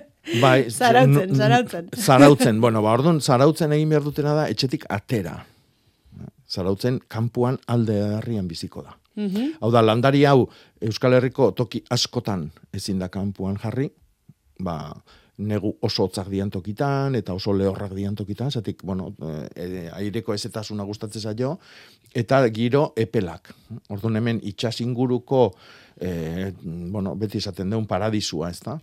[LAUGHS] Bai, Zarautzen, zarautzen. [LAUGHS] Zarautzen, bueno, ba, orduan, zarautzen egin behar dutena da, etxetik atera. Zarautzen, kanpuan alde herrian biziko da. Mhm. Hau da, landari hau Euskal Herriko toki askotan ezin da kanpuan jarri, ba, negu oso hotzak dian tokitan, eta oso lehorrak dian tokitan, zatik, bueno, e, aireko ezetasuna gustatzen zaio, eta giro epelak. Orduan hemen itxas inguruko, e, bueno, beti esaten deun paradisua, ez da?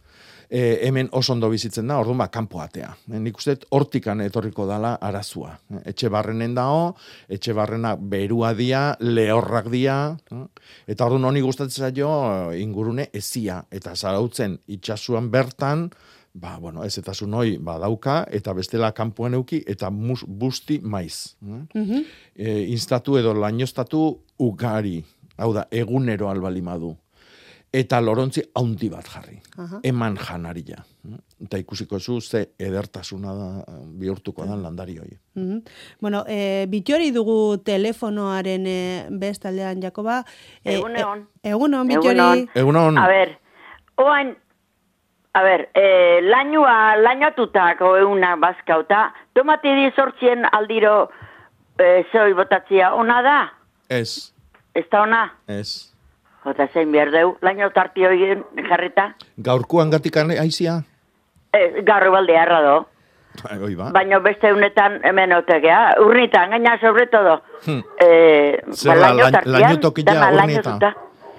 E, hemen oso ondo bizitzen da, orduan ba, kanpo atea. E, nik uste hortikan etorriko dala arazua. E, etxe barrenen dao, etxe barrena berua dia, lehorrak dia, eh? eta orduan honi gustatzen zaio ingurune ezia, eta zarautzen itxasuan bertan, ba, bueno, ez eta hoi badauka, eta bestela kanpoan euki, eta mus, busti maiz. eh? Mhm. e, instatu edo lainostatu ugari, hau da, egunero albalimadu. Eta lorontzi haundi bat jarri. Aha. Eman janaria. Eta ikusiko zu ze edertasuna da, bihurtuko dan landari hoi. Mhm. Bueno, e, bitori dugu telefonoaren e, bestaldean, Jakoba. E, Egun egon. E, egun on, bitori. Egunon. Egunon. A ber, oain A ber, e, lainua, lainatutako euna bazkauta, tomate di sortzien aldiro e, zehoi botatzia, ona da? Ez, Ez da ona? ez. Jota zein behar deu, laino tarti horien jarrita? Gaurkoan gatik aizia? E, garro balde harra do. Oi ba. Baina beste unetan hemen otegea, urnitan, gaina sobre todo. Hmm. E, Zer ba, laino dana urnita? lainotuta.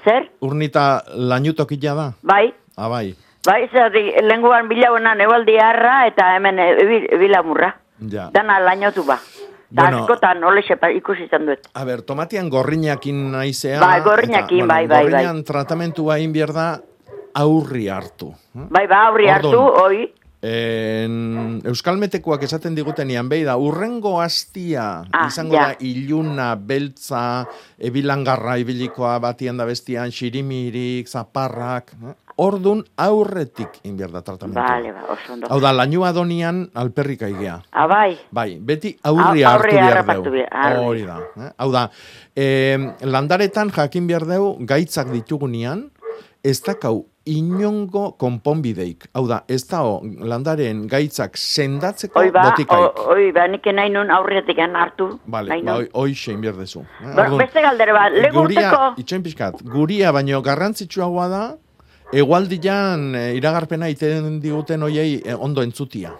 Zer? Urnita lainutokila da? Bai, Ah, bai. bai, zer, lenguan bilauenan ebaldi harra eta hemen e, bilamurra. Ja. Dana lainotu ba. Da Bueno. askotan, ole sepa, ikusi izan dut. A ber, tomatian gorriñakin naizea. Bai, gorriñakin, eta, bai, bai, bai. Gorriñan tratamentua behar da aurri hartu. Bai, ba, aurri hartu, Ordon. oi, En, Euskalmetekoak esaten digutenian, behi da, urrengo hastia Ah, izango ja. da iluna, beltza, ebilangarra ibilikoa batian da bestian, xirimirik, zaparrak, eh? Ordun aurretik inbier da tratamentua. Bale, ba, oso ondo. Hau da, lainua donian alperrik aigea. Ah, bai. Bai, beti aurri Au- hartu aurri behar deu. behar, aurri. Hori da. Eh? Hau da, eh, landaretan jakin behar deu gaitzak ditugunean, ez dakau inongo konponbideik. Hau da, ez dao landaren gaitzak sendatzeko Oi, ba, botikaik. oi, ba, nik nahi nun aurretik hartu. Vale, nahi ba, nun. hoi- hoixe inbier dezu. Eh? Ba, beste galdera bat, legurteko... Guria, itxoin pixkat, guria baino garrantzitsuagoa da, egualdian eh, iragarpena iten diguten hoiei eh, ondo entzutia.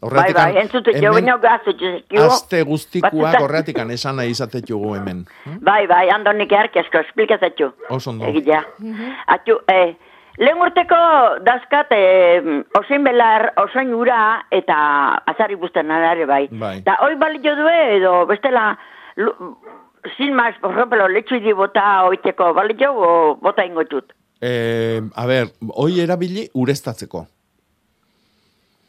Bai, bai, entzute, jo baino gazutxezkiu. Aste guztikuak horretikan esan nahi izatetugu hemen. [LAUGHS] Bai, bai, ando nik erkezko, esplikazatxu. Oso ondo. Egitea. Atxu, eh, lehen urteko dazkat eh, osein belar, osoin ura eta azari guztan ere bai. Bai. Da, hoi balio due edo bestela, lu- sin más, por ejemplo, letxu idi bota oiteko, balio o bota ingotut. Eh, a ber, hoi erabili ureztatzeko.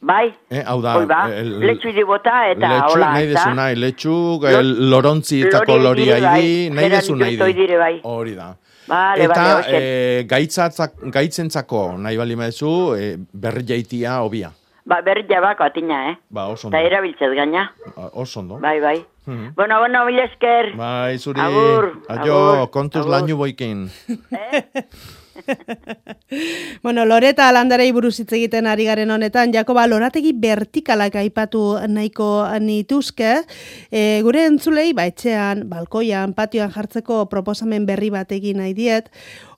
Bai, Eh, hau da, ba, letxu bota eta letxuk hola, nahi eta... dezu nahi, letxuk, el lorontzietako Lori loria dire bai, idi, nahi dezu dire bai. Hori da. Bale, Eta hoxe. eh, gaitzatzak, gaitzentzako nahi bali maezu, eh, berri jaitia hobia. Ba, berri jabako atina, eh? Ba, oso Eta ondo. erabiltzez gaina. Ah, Oso ondo. Bai, bai. Mhm. Bueno, bueno, mila esker. Bai, zuri. Agur, Aio, kontuz lainu boikin. [LAUGHS] [LAUGHS] Bueno, Loreta landarei buruz hitz egiten ari garen honetan, Jakoba lorategi vertikalak aipatu nahiko nituzke, e, gure entzulei, ba, etxean, balkoian, patioan jartzeko proposamen berri bat egin nahi diet,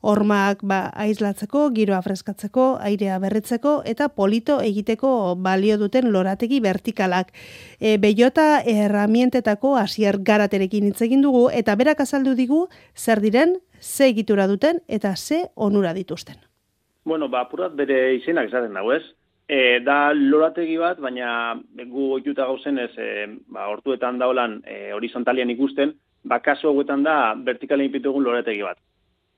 hormak ba, aislatzeko, giroa freskatzeko, airea berritzeko, eta polito egiteko balio duten lorategi vertikalak. E, Beiota erramientetako hasier garaterekin hitz egin dugu, eta berak azaldu digu zer diren, ze egitura duten, eta ze onura dituzten. Bueno, ba, apurat bere izenak esaten dago, ez? E, da lorategi bat, baina gu oituta gauzen ez, e, ba, hortuetan daolan e, horizontalian ikusten, ba, kasu hauetan da vertikalen ipitugun lorategi bat.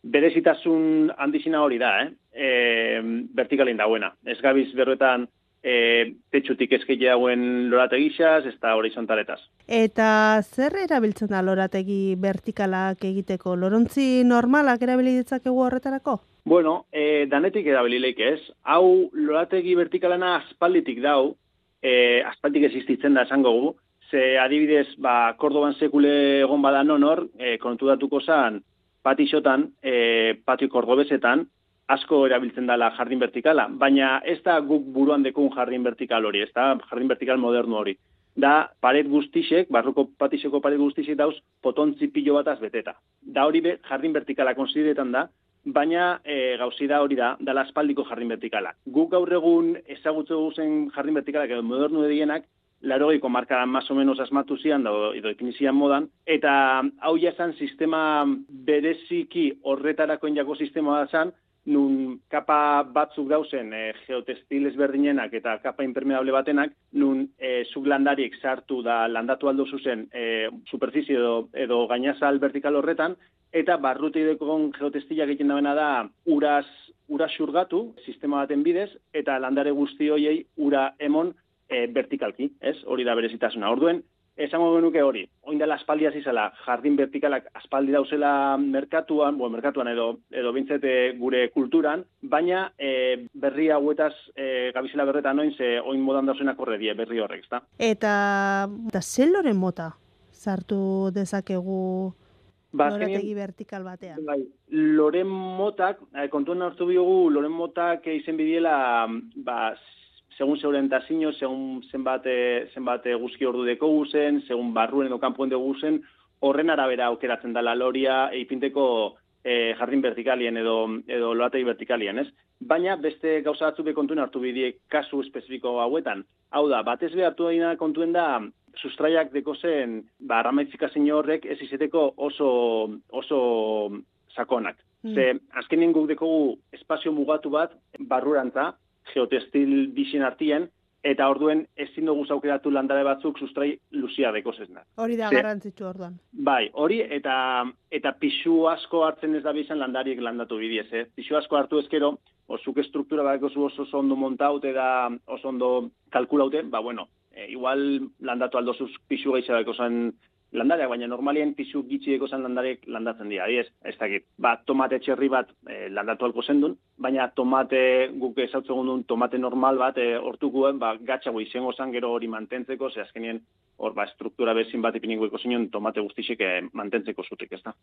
Berezitasun handizina hori da, eh? E, vertikalen dauena. Ez gabiz berroetan e, tetxutik eskei dauen lorategixaz, ez da horizontaletaz. Eta zer erabiltzen da lorategi vertikalak egiteko? Lorontzi normalak erabili ditzakegu horretarako? Bueno, e, danetik erabilileik ez. Hau lorategi vertikalena aspalditik dau, e, aspaldik existitzen da esango gu, ze adibidez, ba, Kordoban sekule egon bada nonor, e, kontu datuko zan, patixotan, e, patio kordobesetan, asko erabiltzen dela jardin vertikala, baina ez da guk buruan dekun jardin vertikal hori, ez da jardin vertikal moderno hori. Da, paret guztisek, barruko patixeko paret guztisek dauz, potontzi pilo bataz beteta. Da hori be, jardin vertikala konsideretan da, baina e, gauzi da hori da, dala aspaldiko jardin vertikala. Guk gaur egun ezagutze guzen jardin vertikalak edo modernu edienak, larogeiko markadan más o menos asmatu zian, da, edo ipinizian modan, eta hau jasan sistema bereziki horretarako jako sistema da zan, nun kapa batzuk dauzen e, geotestil ezberdinenak eta kapa impermeable batenak, nun e, zuk landariek sartu da landatu aldo zuzen e, superficie edo, edo gainazal vertikal horretan, eta barruteidekon geotestila egiten dabena da uraz, ura xurgatu, sistema baten bidez, eta landare guzti hoiei ura emon e, vertikalki, ez? Hori da berezitasuna. Orduen, esango genuke hori, oin dela aspaldi hasi zela, jardin vertikalak aspaldi dauzela merkatuan, bueno, merkatuan edo, edo bintzete gure kulturan, baina e, berri hauetaz e, gabizela berretan oin, ze oin modan dauzenak horre die berri horrek, ezta? Eta, eta zer loren mota sartu dezakegu Ba, lorategi vertikal batean. Bai, loren motak, eh, kontuan hartu biogu, loren motak eh, izen bidiela, ba, segun zeuren tazino, segun zenbat, zenbat guzki ordu deko guzen, segun barruen edo kanpoen dugu guzen, horren arabera aukeratzen dela loria eipinteko eh, jardin vertikalien edo, edo lorategi vertikalien, ez? Baina beste gauza batzu kontuen hartu bidie kasu espezifiko hauetan. Hau da, batez be hartu daina kontuen da, sustraiak deko zen, ba, ramaitzikazio horrek ez izeteko oso, oso sakonak. Mm. Ze, azkenien guk dekogu espazio mugatu bat, barrurantza, geotestil bizien artien, eta orduen ezin dugu aukeratu landare batzuk sustrai luzia deko zeznak. Hori da garrantzitsu orduan. Bai, hori eta eta pisu asko hartzen ez da bizan landariek landatu bidiez, eh? Pisu asko hartu ezkero, osuk estruktura badeko zu oso ondo montaute da oso ondo kalkulaute, ba bueno, e, igual landatu aldozuz pisu gehiago zen landareak, baina normalien pisu gitxieko zen landarek landatzen dira, adiez, ez dakit, ba, tomate txerri bat e, landatu alko zendun, baina tomate guk ezautzen duen tomate normal bat e, hortukuen, ba, gatxago izango zen gero hori mantentzeko, ze azkenien hor ba, struktura bezin bat ipiniko zinon tomate guztixek eh, mantentzeko zutik, ez da.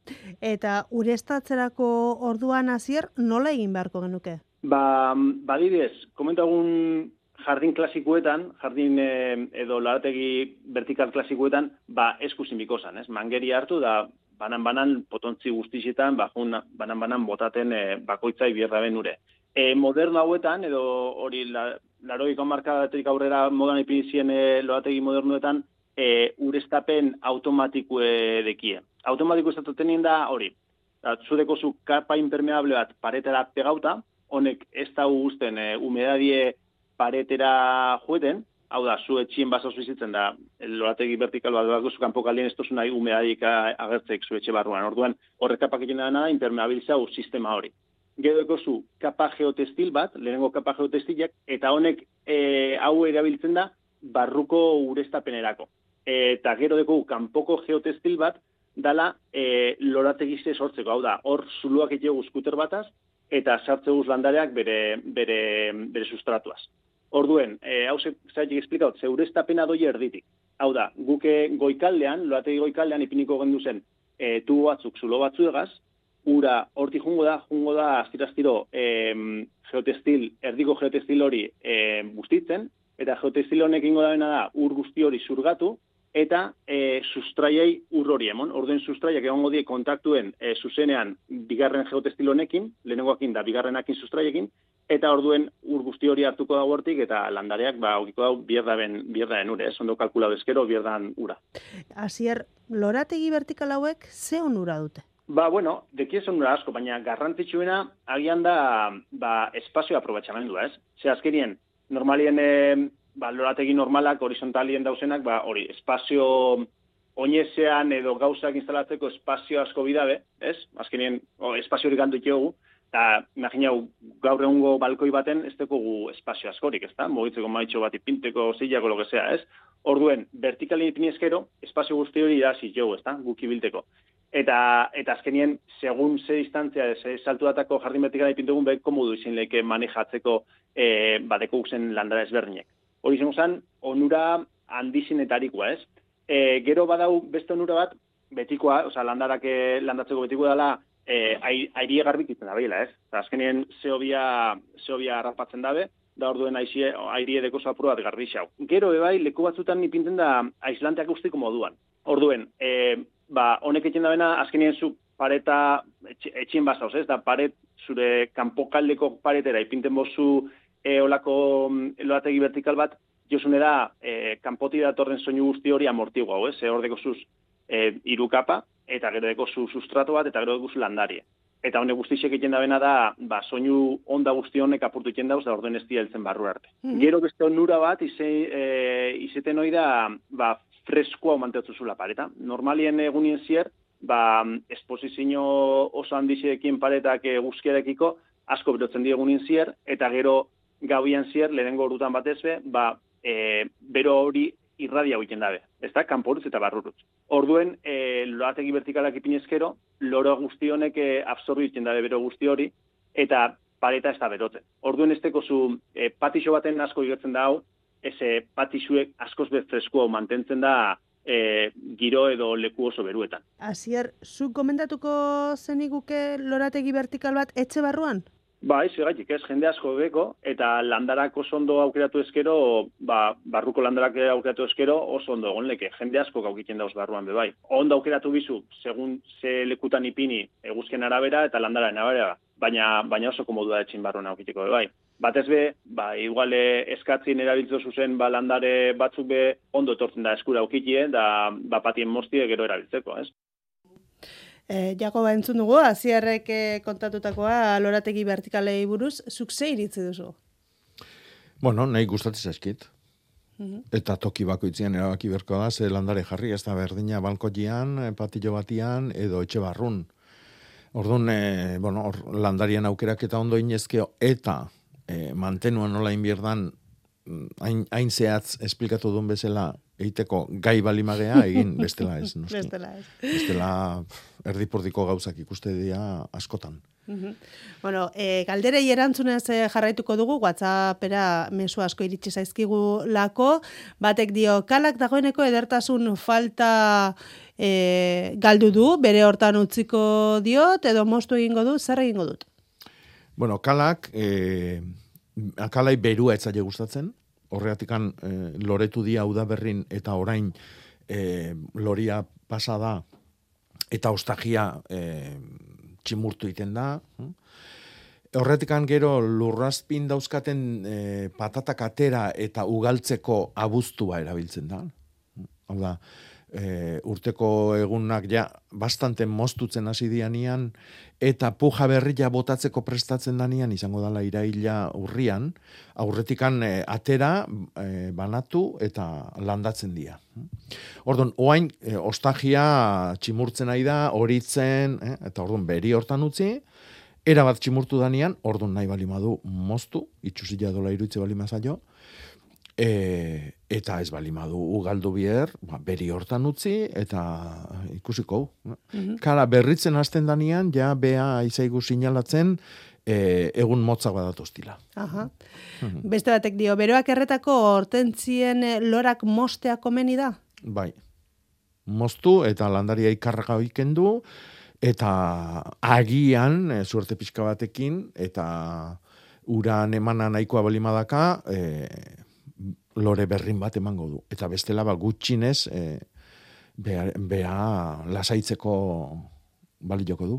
Eta urestatzerako orduan hasier nola egin beharko genuke? Ba, badidez, komentagun jardin klasikuetan, jardin eh, edo larategi vertikal klasikuetan, ba, eskusin bikosan, ez? Mangeri hartu da, banan-banan potontzi guztixetan, ba, banan-banan botaten eh, bakoitzai bierda benure. E, moderno hauetan, edo hori la, laroiko markadatik aurrera modan ipinizien e, lorategi modernoetan, e, urestapen automatikue dekie. Automatiko ez da hori, zudeko zu kapa impermeable bat paretera pegauta, honek ez da guzten e, humedadie paretera joeten, hau da, zu etxien baso bizitzen da, lorategi vertikal bat dago zu kanpokaldien ez tozu nahi humedadik agertzek zu etxe barruan. Orduan, horrek kapak egiten dena impermeabilizau sistema hori. Gero zu kapa geotestil bat, lehenengo kapa geotestilak, eta honek e, hau erabiltzen da barruko urestapenerako. Eta gero deko kanpoko geotestil bat, dala e, lorategize sortzeko, hau da, hor zuluak egiteko guzkuter bataz, eta sartze guz landareak bere, bere, bere sustratuaz. Orduen, e, hau zaitik esplikaut, ze urestapena doi erditik. Hau da, guke goikaldean, lorategi goikaldean ipiniko gendu zen, e, tubo batzuk, zulo batzu egaz, ura horti jungo da, jungo da, astiraztiro, e, geotestil, erdiko geotestil hori e, bustitzen, eta geotestil honek ingo da da, ur guzti hori zurgatu, eta e, sustraiei ur hori emon. Orduen sustraiak egongo die kontaktuen e, zuzenean bigarren geotestil honekin, lehenengoakin da bigarrenakin sustraiekin, eta orduen ur guzti hori hartuko da hortik eta landareak ba aukiko dau bierdaben bierdaen ure, ez ondo kalkula bezkero bierdan ura. Hasier, lorategi vertikal hauek ze onura dute? Ba, bueno, deki ez onura asko, baina garrantzitsuena agian da ba, espazio aprobatxamendua, ez? Ze azkenien, normalien e, ba, lorategi normalak, horizontalien dauzenak, ba, hori, espazio oinezean edo gauzak instalatzeko espazio asko bidabe, ez? Azkenien, o, espazio hori gandu eta imaginau, gaur egungo balkoi baten ez gu espazio askorik, ez da? Mogitzeko maitxo bat ipinteko, zilako, lo que sea, ez? Orduen, vertikalin ipini eskero, espazio guzti hori da jo, ez da? Guk ibilteko. Eta, eta azkenien, segun ze distantzia, ze saltu datako jardin vertikala ipintegun, behar komodu izin leke manejatzeko e, badeko guzen landara ezberdinek. Hori zen zen, onura handizinetarikoa, ez? E, gero badau beste onura bat, betikoa, oza, landarak eh, landatzeko betikoa dela, e, airie garbik itzen da behila, ez? Eta azkenien zeobia, zeobia harrapatzen dabe, da orduen aizie, airie deko zapuru bat garbi xau. Gero, ebai, leku batzutan nipinten da aislanteak ustiko moduan. Orduen, e, ba, honek egiten dabena, azkenien zu pareta etxien bazauz, ez? Da paret, zure kanpokaldeko paretera ipinten bozu e, olako mm, lorategi vertikal bat, josunera e, kanpoti datorren soinu guzti hori amortigua, ez? E, hor deko zuz e, iru kapa, eta gero deko zu sustrato bat, eta gero deko zu landarie. Eta honek guztixek egiten dabena da, ba, soinu onda guzti honek apurtu egiten dauz, da orduen ez dira heltzen barru arte. Mhm. Gero beste onura bat, ize, e, izeten hoi da, ba, freskoa manteatzu zula pareta. Normalien egunien zier, ba, esposizio oso handixeekin paretak e, guzkiarekiko, asko berotzen diegunin zier, eta gero gauian zier, lehenengo orutan batez be, ba, e, bero hori irradia egiten dabe, ez da, kanporutz eta barrurutz. Orduen, e, lorategi vertikalak ipinezkero, loro guzti honek e, absorbi egiten dabe bero guzti hori, eta pareta ez da berotzen. Orduen ez zu e, patixo baten asko igertzen da hau, ez patixuek askoz bez freskoa mantentzen da e, giro edo leku oso beruetan. Asier, zu komendatuko zeniguke lorategi vertikal bat etxe barruan? Bai, segaitik ez, jende asko beko, eta landarak oso ondo aukeratu ezkero, ba, barruko landarak aukeratu ezkero, oso ondo egon leke, jende asko gaukiten dauz barruan be bai. Ondo aukeratu bizu, segun ze lekutan ipini eguzken arabera eta landaren arabera, baina, baina oso komodu da etxin barruan aukiteko be bai. Batez be, ba, iguale eskatzin erabiltzo zuzen ba, landare batzuk be ondo etortzen da eskura aukitien, da bapatien mostie gero erabiltzeko, ez? E, Jakoba entzun dugu, azierrek eh, kontatutakoa lorategi vertikalei buruz, zuk ze iritzi duzu? Bueno, nahi gustatzen zaizkit. Mhm. Eta toki bakoitzean erabaki berko da, ze landare jarri, ez da berdina balkoian, eh, patillo batian, edo etxe barrun. Orduan, e, bueno, or, landarian aukerak eta ondo inezkeo, eta e, mantenuan nola inbierdan, mm, hain, hain zehatz esplikatu duen bezala, egiteko gai balimagea egin [LAUGHS] bestela ez, noski. Bestela ez. Bestela erdipordiko gauzak ikuste dira askotan. Mhm. Bueno, e, galderei erantzunez eh, jarraituko dugu, WhatsAppera mesu asko iritsi zaizkigu lako, batek dio, kalak dagoeneko edertasun falta e, galdu du, bere hortan utziko diot, edo mostu egingo du, zer egingo dut? Bueno, kalak, e, akalai berua etzaile gustatzen, horreatikan e, loretu dia udaberrin eta orain e, loria pasada eta ostagia e, tximurtu iten da. Horretikan gero lurrazpin dauzkaten e, patatak atera eta ugaltzeko abuztua erabiltzen da. Hau da, e, urteko egunak ja bastante moztutzen hasi dianian, eta puja berria botatzeko prestatzen danian, izango dala iraila urrian, aurretikan e, atera, e, banatu eta landatzen dira. Orduan, oain, e, ostagia tximurtzen nahi da, horitzen, eh, eta orduan beri hortan utzi, era bat tximurtu danian, orduan nahi bali madu moztu, itxusila dola iruitze bali mazaio, e, eta ez bali madu ugaldu bier, ba, beri hortan utzi, eta ikusiko. Mhm. Kara, berritzen hasten danian, ja, bea izaigu sinalatzen, e, egun motzak badatoztila. Aha. Mhm. Beste batek dio, beroak erretako hortentzien eh, lorak mostea komeni da? Bai. Moztu eta landaria ikarraga du, eta agian, e, suerte pixka batekin, eta uran emana nahikoa balimadaka, e, lore berrin bat emango du. Eta bestela ba gutxinez e, bea, bea lasaitzeko balioko du.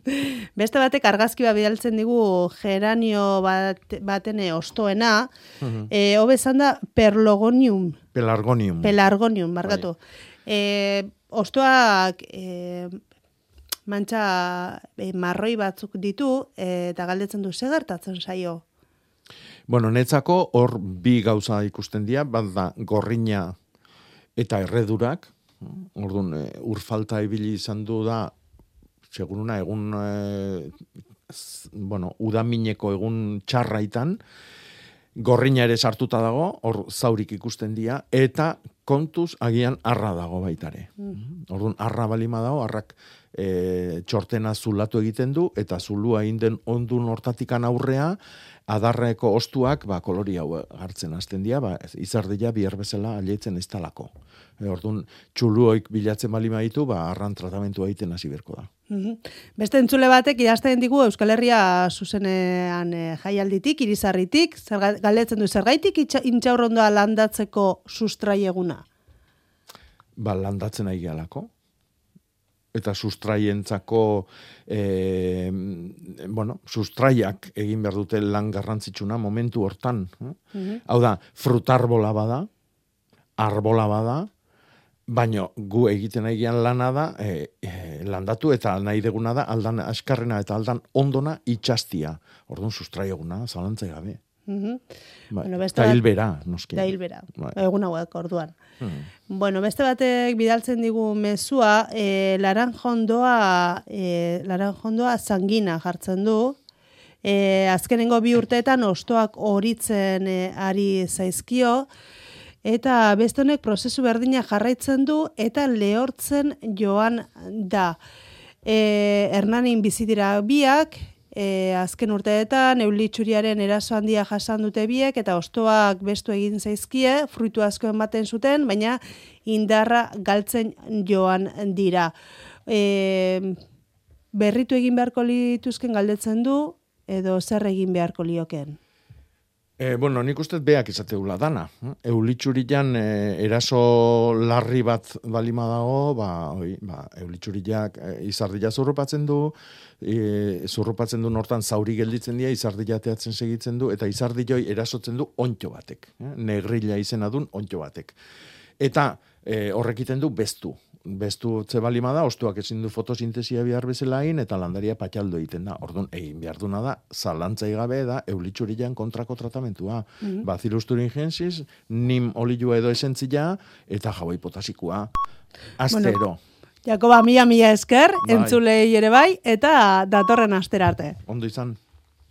[LAUGHS] Beste batek argazki bat bidaltzen digu geranio bat, baten eh, ostoena, Mhm. e, hobezan da perlogonium, Pelargonium. pelargonium, bargatu. E, ostoak e, mantxa e, marroi batzuk ditu, e, eta galdetzen du, ze gertatzen saio? Bueno, netzako hor bi gauza ikusten dira, bat da gorrina eta erredurak. Orduan, e, ur falta ibili izan du da, seguruna egun, e, z- bueno, udamineko egun txarraitan, gorrina ere sartuta dago, hor zaurik ikusten dira, eta kontuz agian arra dago baitare. Orduan, arra balima dago, arrak e, txortena zulatu egiten du, eta zulua inden ondun hortatikan aurrea, adarreko ostuak ba, kolori hau hartzen hasten dira, ba, izardia bihar bezala aleitzen ez talako. E, orduan, txuluoik bilatzen bali maitu, ba, arran tratamentu egiten hasi berko da. Mhm. Beste entzule batek idazten digu Euskal Herria zuzenean e, jaialditik, irizarritik, zerga- galdetzen du zergaitik intxaurrondoa landatzeko sustraieguna. Ba, landatzen ari gehalako. Eta sustraientzako, e, bueno, sustraiak egin behar dute lan garrantzitsuna momentu hortan. eh? Mhm. Hau da, frutarbola bada, arbola bada, baino gu egiten egian lana da, e, e, landatu eta nahi deguna da, aldan askarrena eta aldan ondona itxastia. Orduan sustraieguna, zalantzai gabe. Mhm. Bai. Bueno, beste bat- hilbera, noski. Da hilbera, Bai. egun hauek orduan. Hmm. Bueno, beste batek bidaltzen digu mezua, e, laranjondoa, e, laranjondoa zangina jartzen du, e, azkenengo bi urteetan ostoak horitzen e, ari zaizkio, eta beste honek prozesu berdina jarraitzen du, eta lehortzen joan da. E, Hernanin bizi dira biak, e, azken urteetan eulitxuriaren eraso handia jasan dute biek eta ostoak bestu egin zaizkie, fruitu asko ematen zuten, baina indarra galtzen joan dira. E, berritu egin beharko lituzken galdetzen du, edo zer egin beharko lioken? E, bueno, nik uste beak izateula dana. Eulitxurian e, eraso larri bat balima dago, ba, oi, ba, eulitxuriak e, izardila zurrupatzen du, e, zurrupatzen du nortan zauri gelditzen dira, izardila teatzen segitzen du, eta izardiloi erasotzen du ontxo batek. E, negrila izena dun ontxo batek. Eta e, horrekiten du bestu bestu balima da, ostuak ezin du fotosintesia bihar bezala egin, eta landaria patxaldo egiten da. Orduan, egin behar duna da, zalantzai gabe da, eulitxurilean kontrako tratamentua. Mm -hmm. Bazirusturin gensiz, nim olilua edo esentzia, eta jaboi potasikoa. Astero. Bueno. Jakoba, mila, mila esker, bai. entzulei ere bai, eta datorren astera arte. Ondo izan.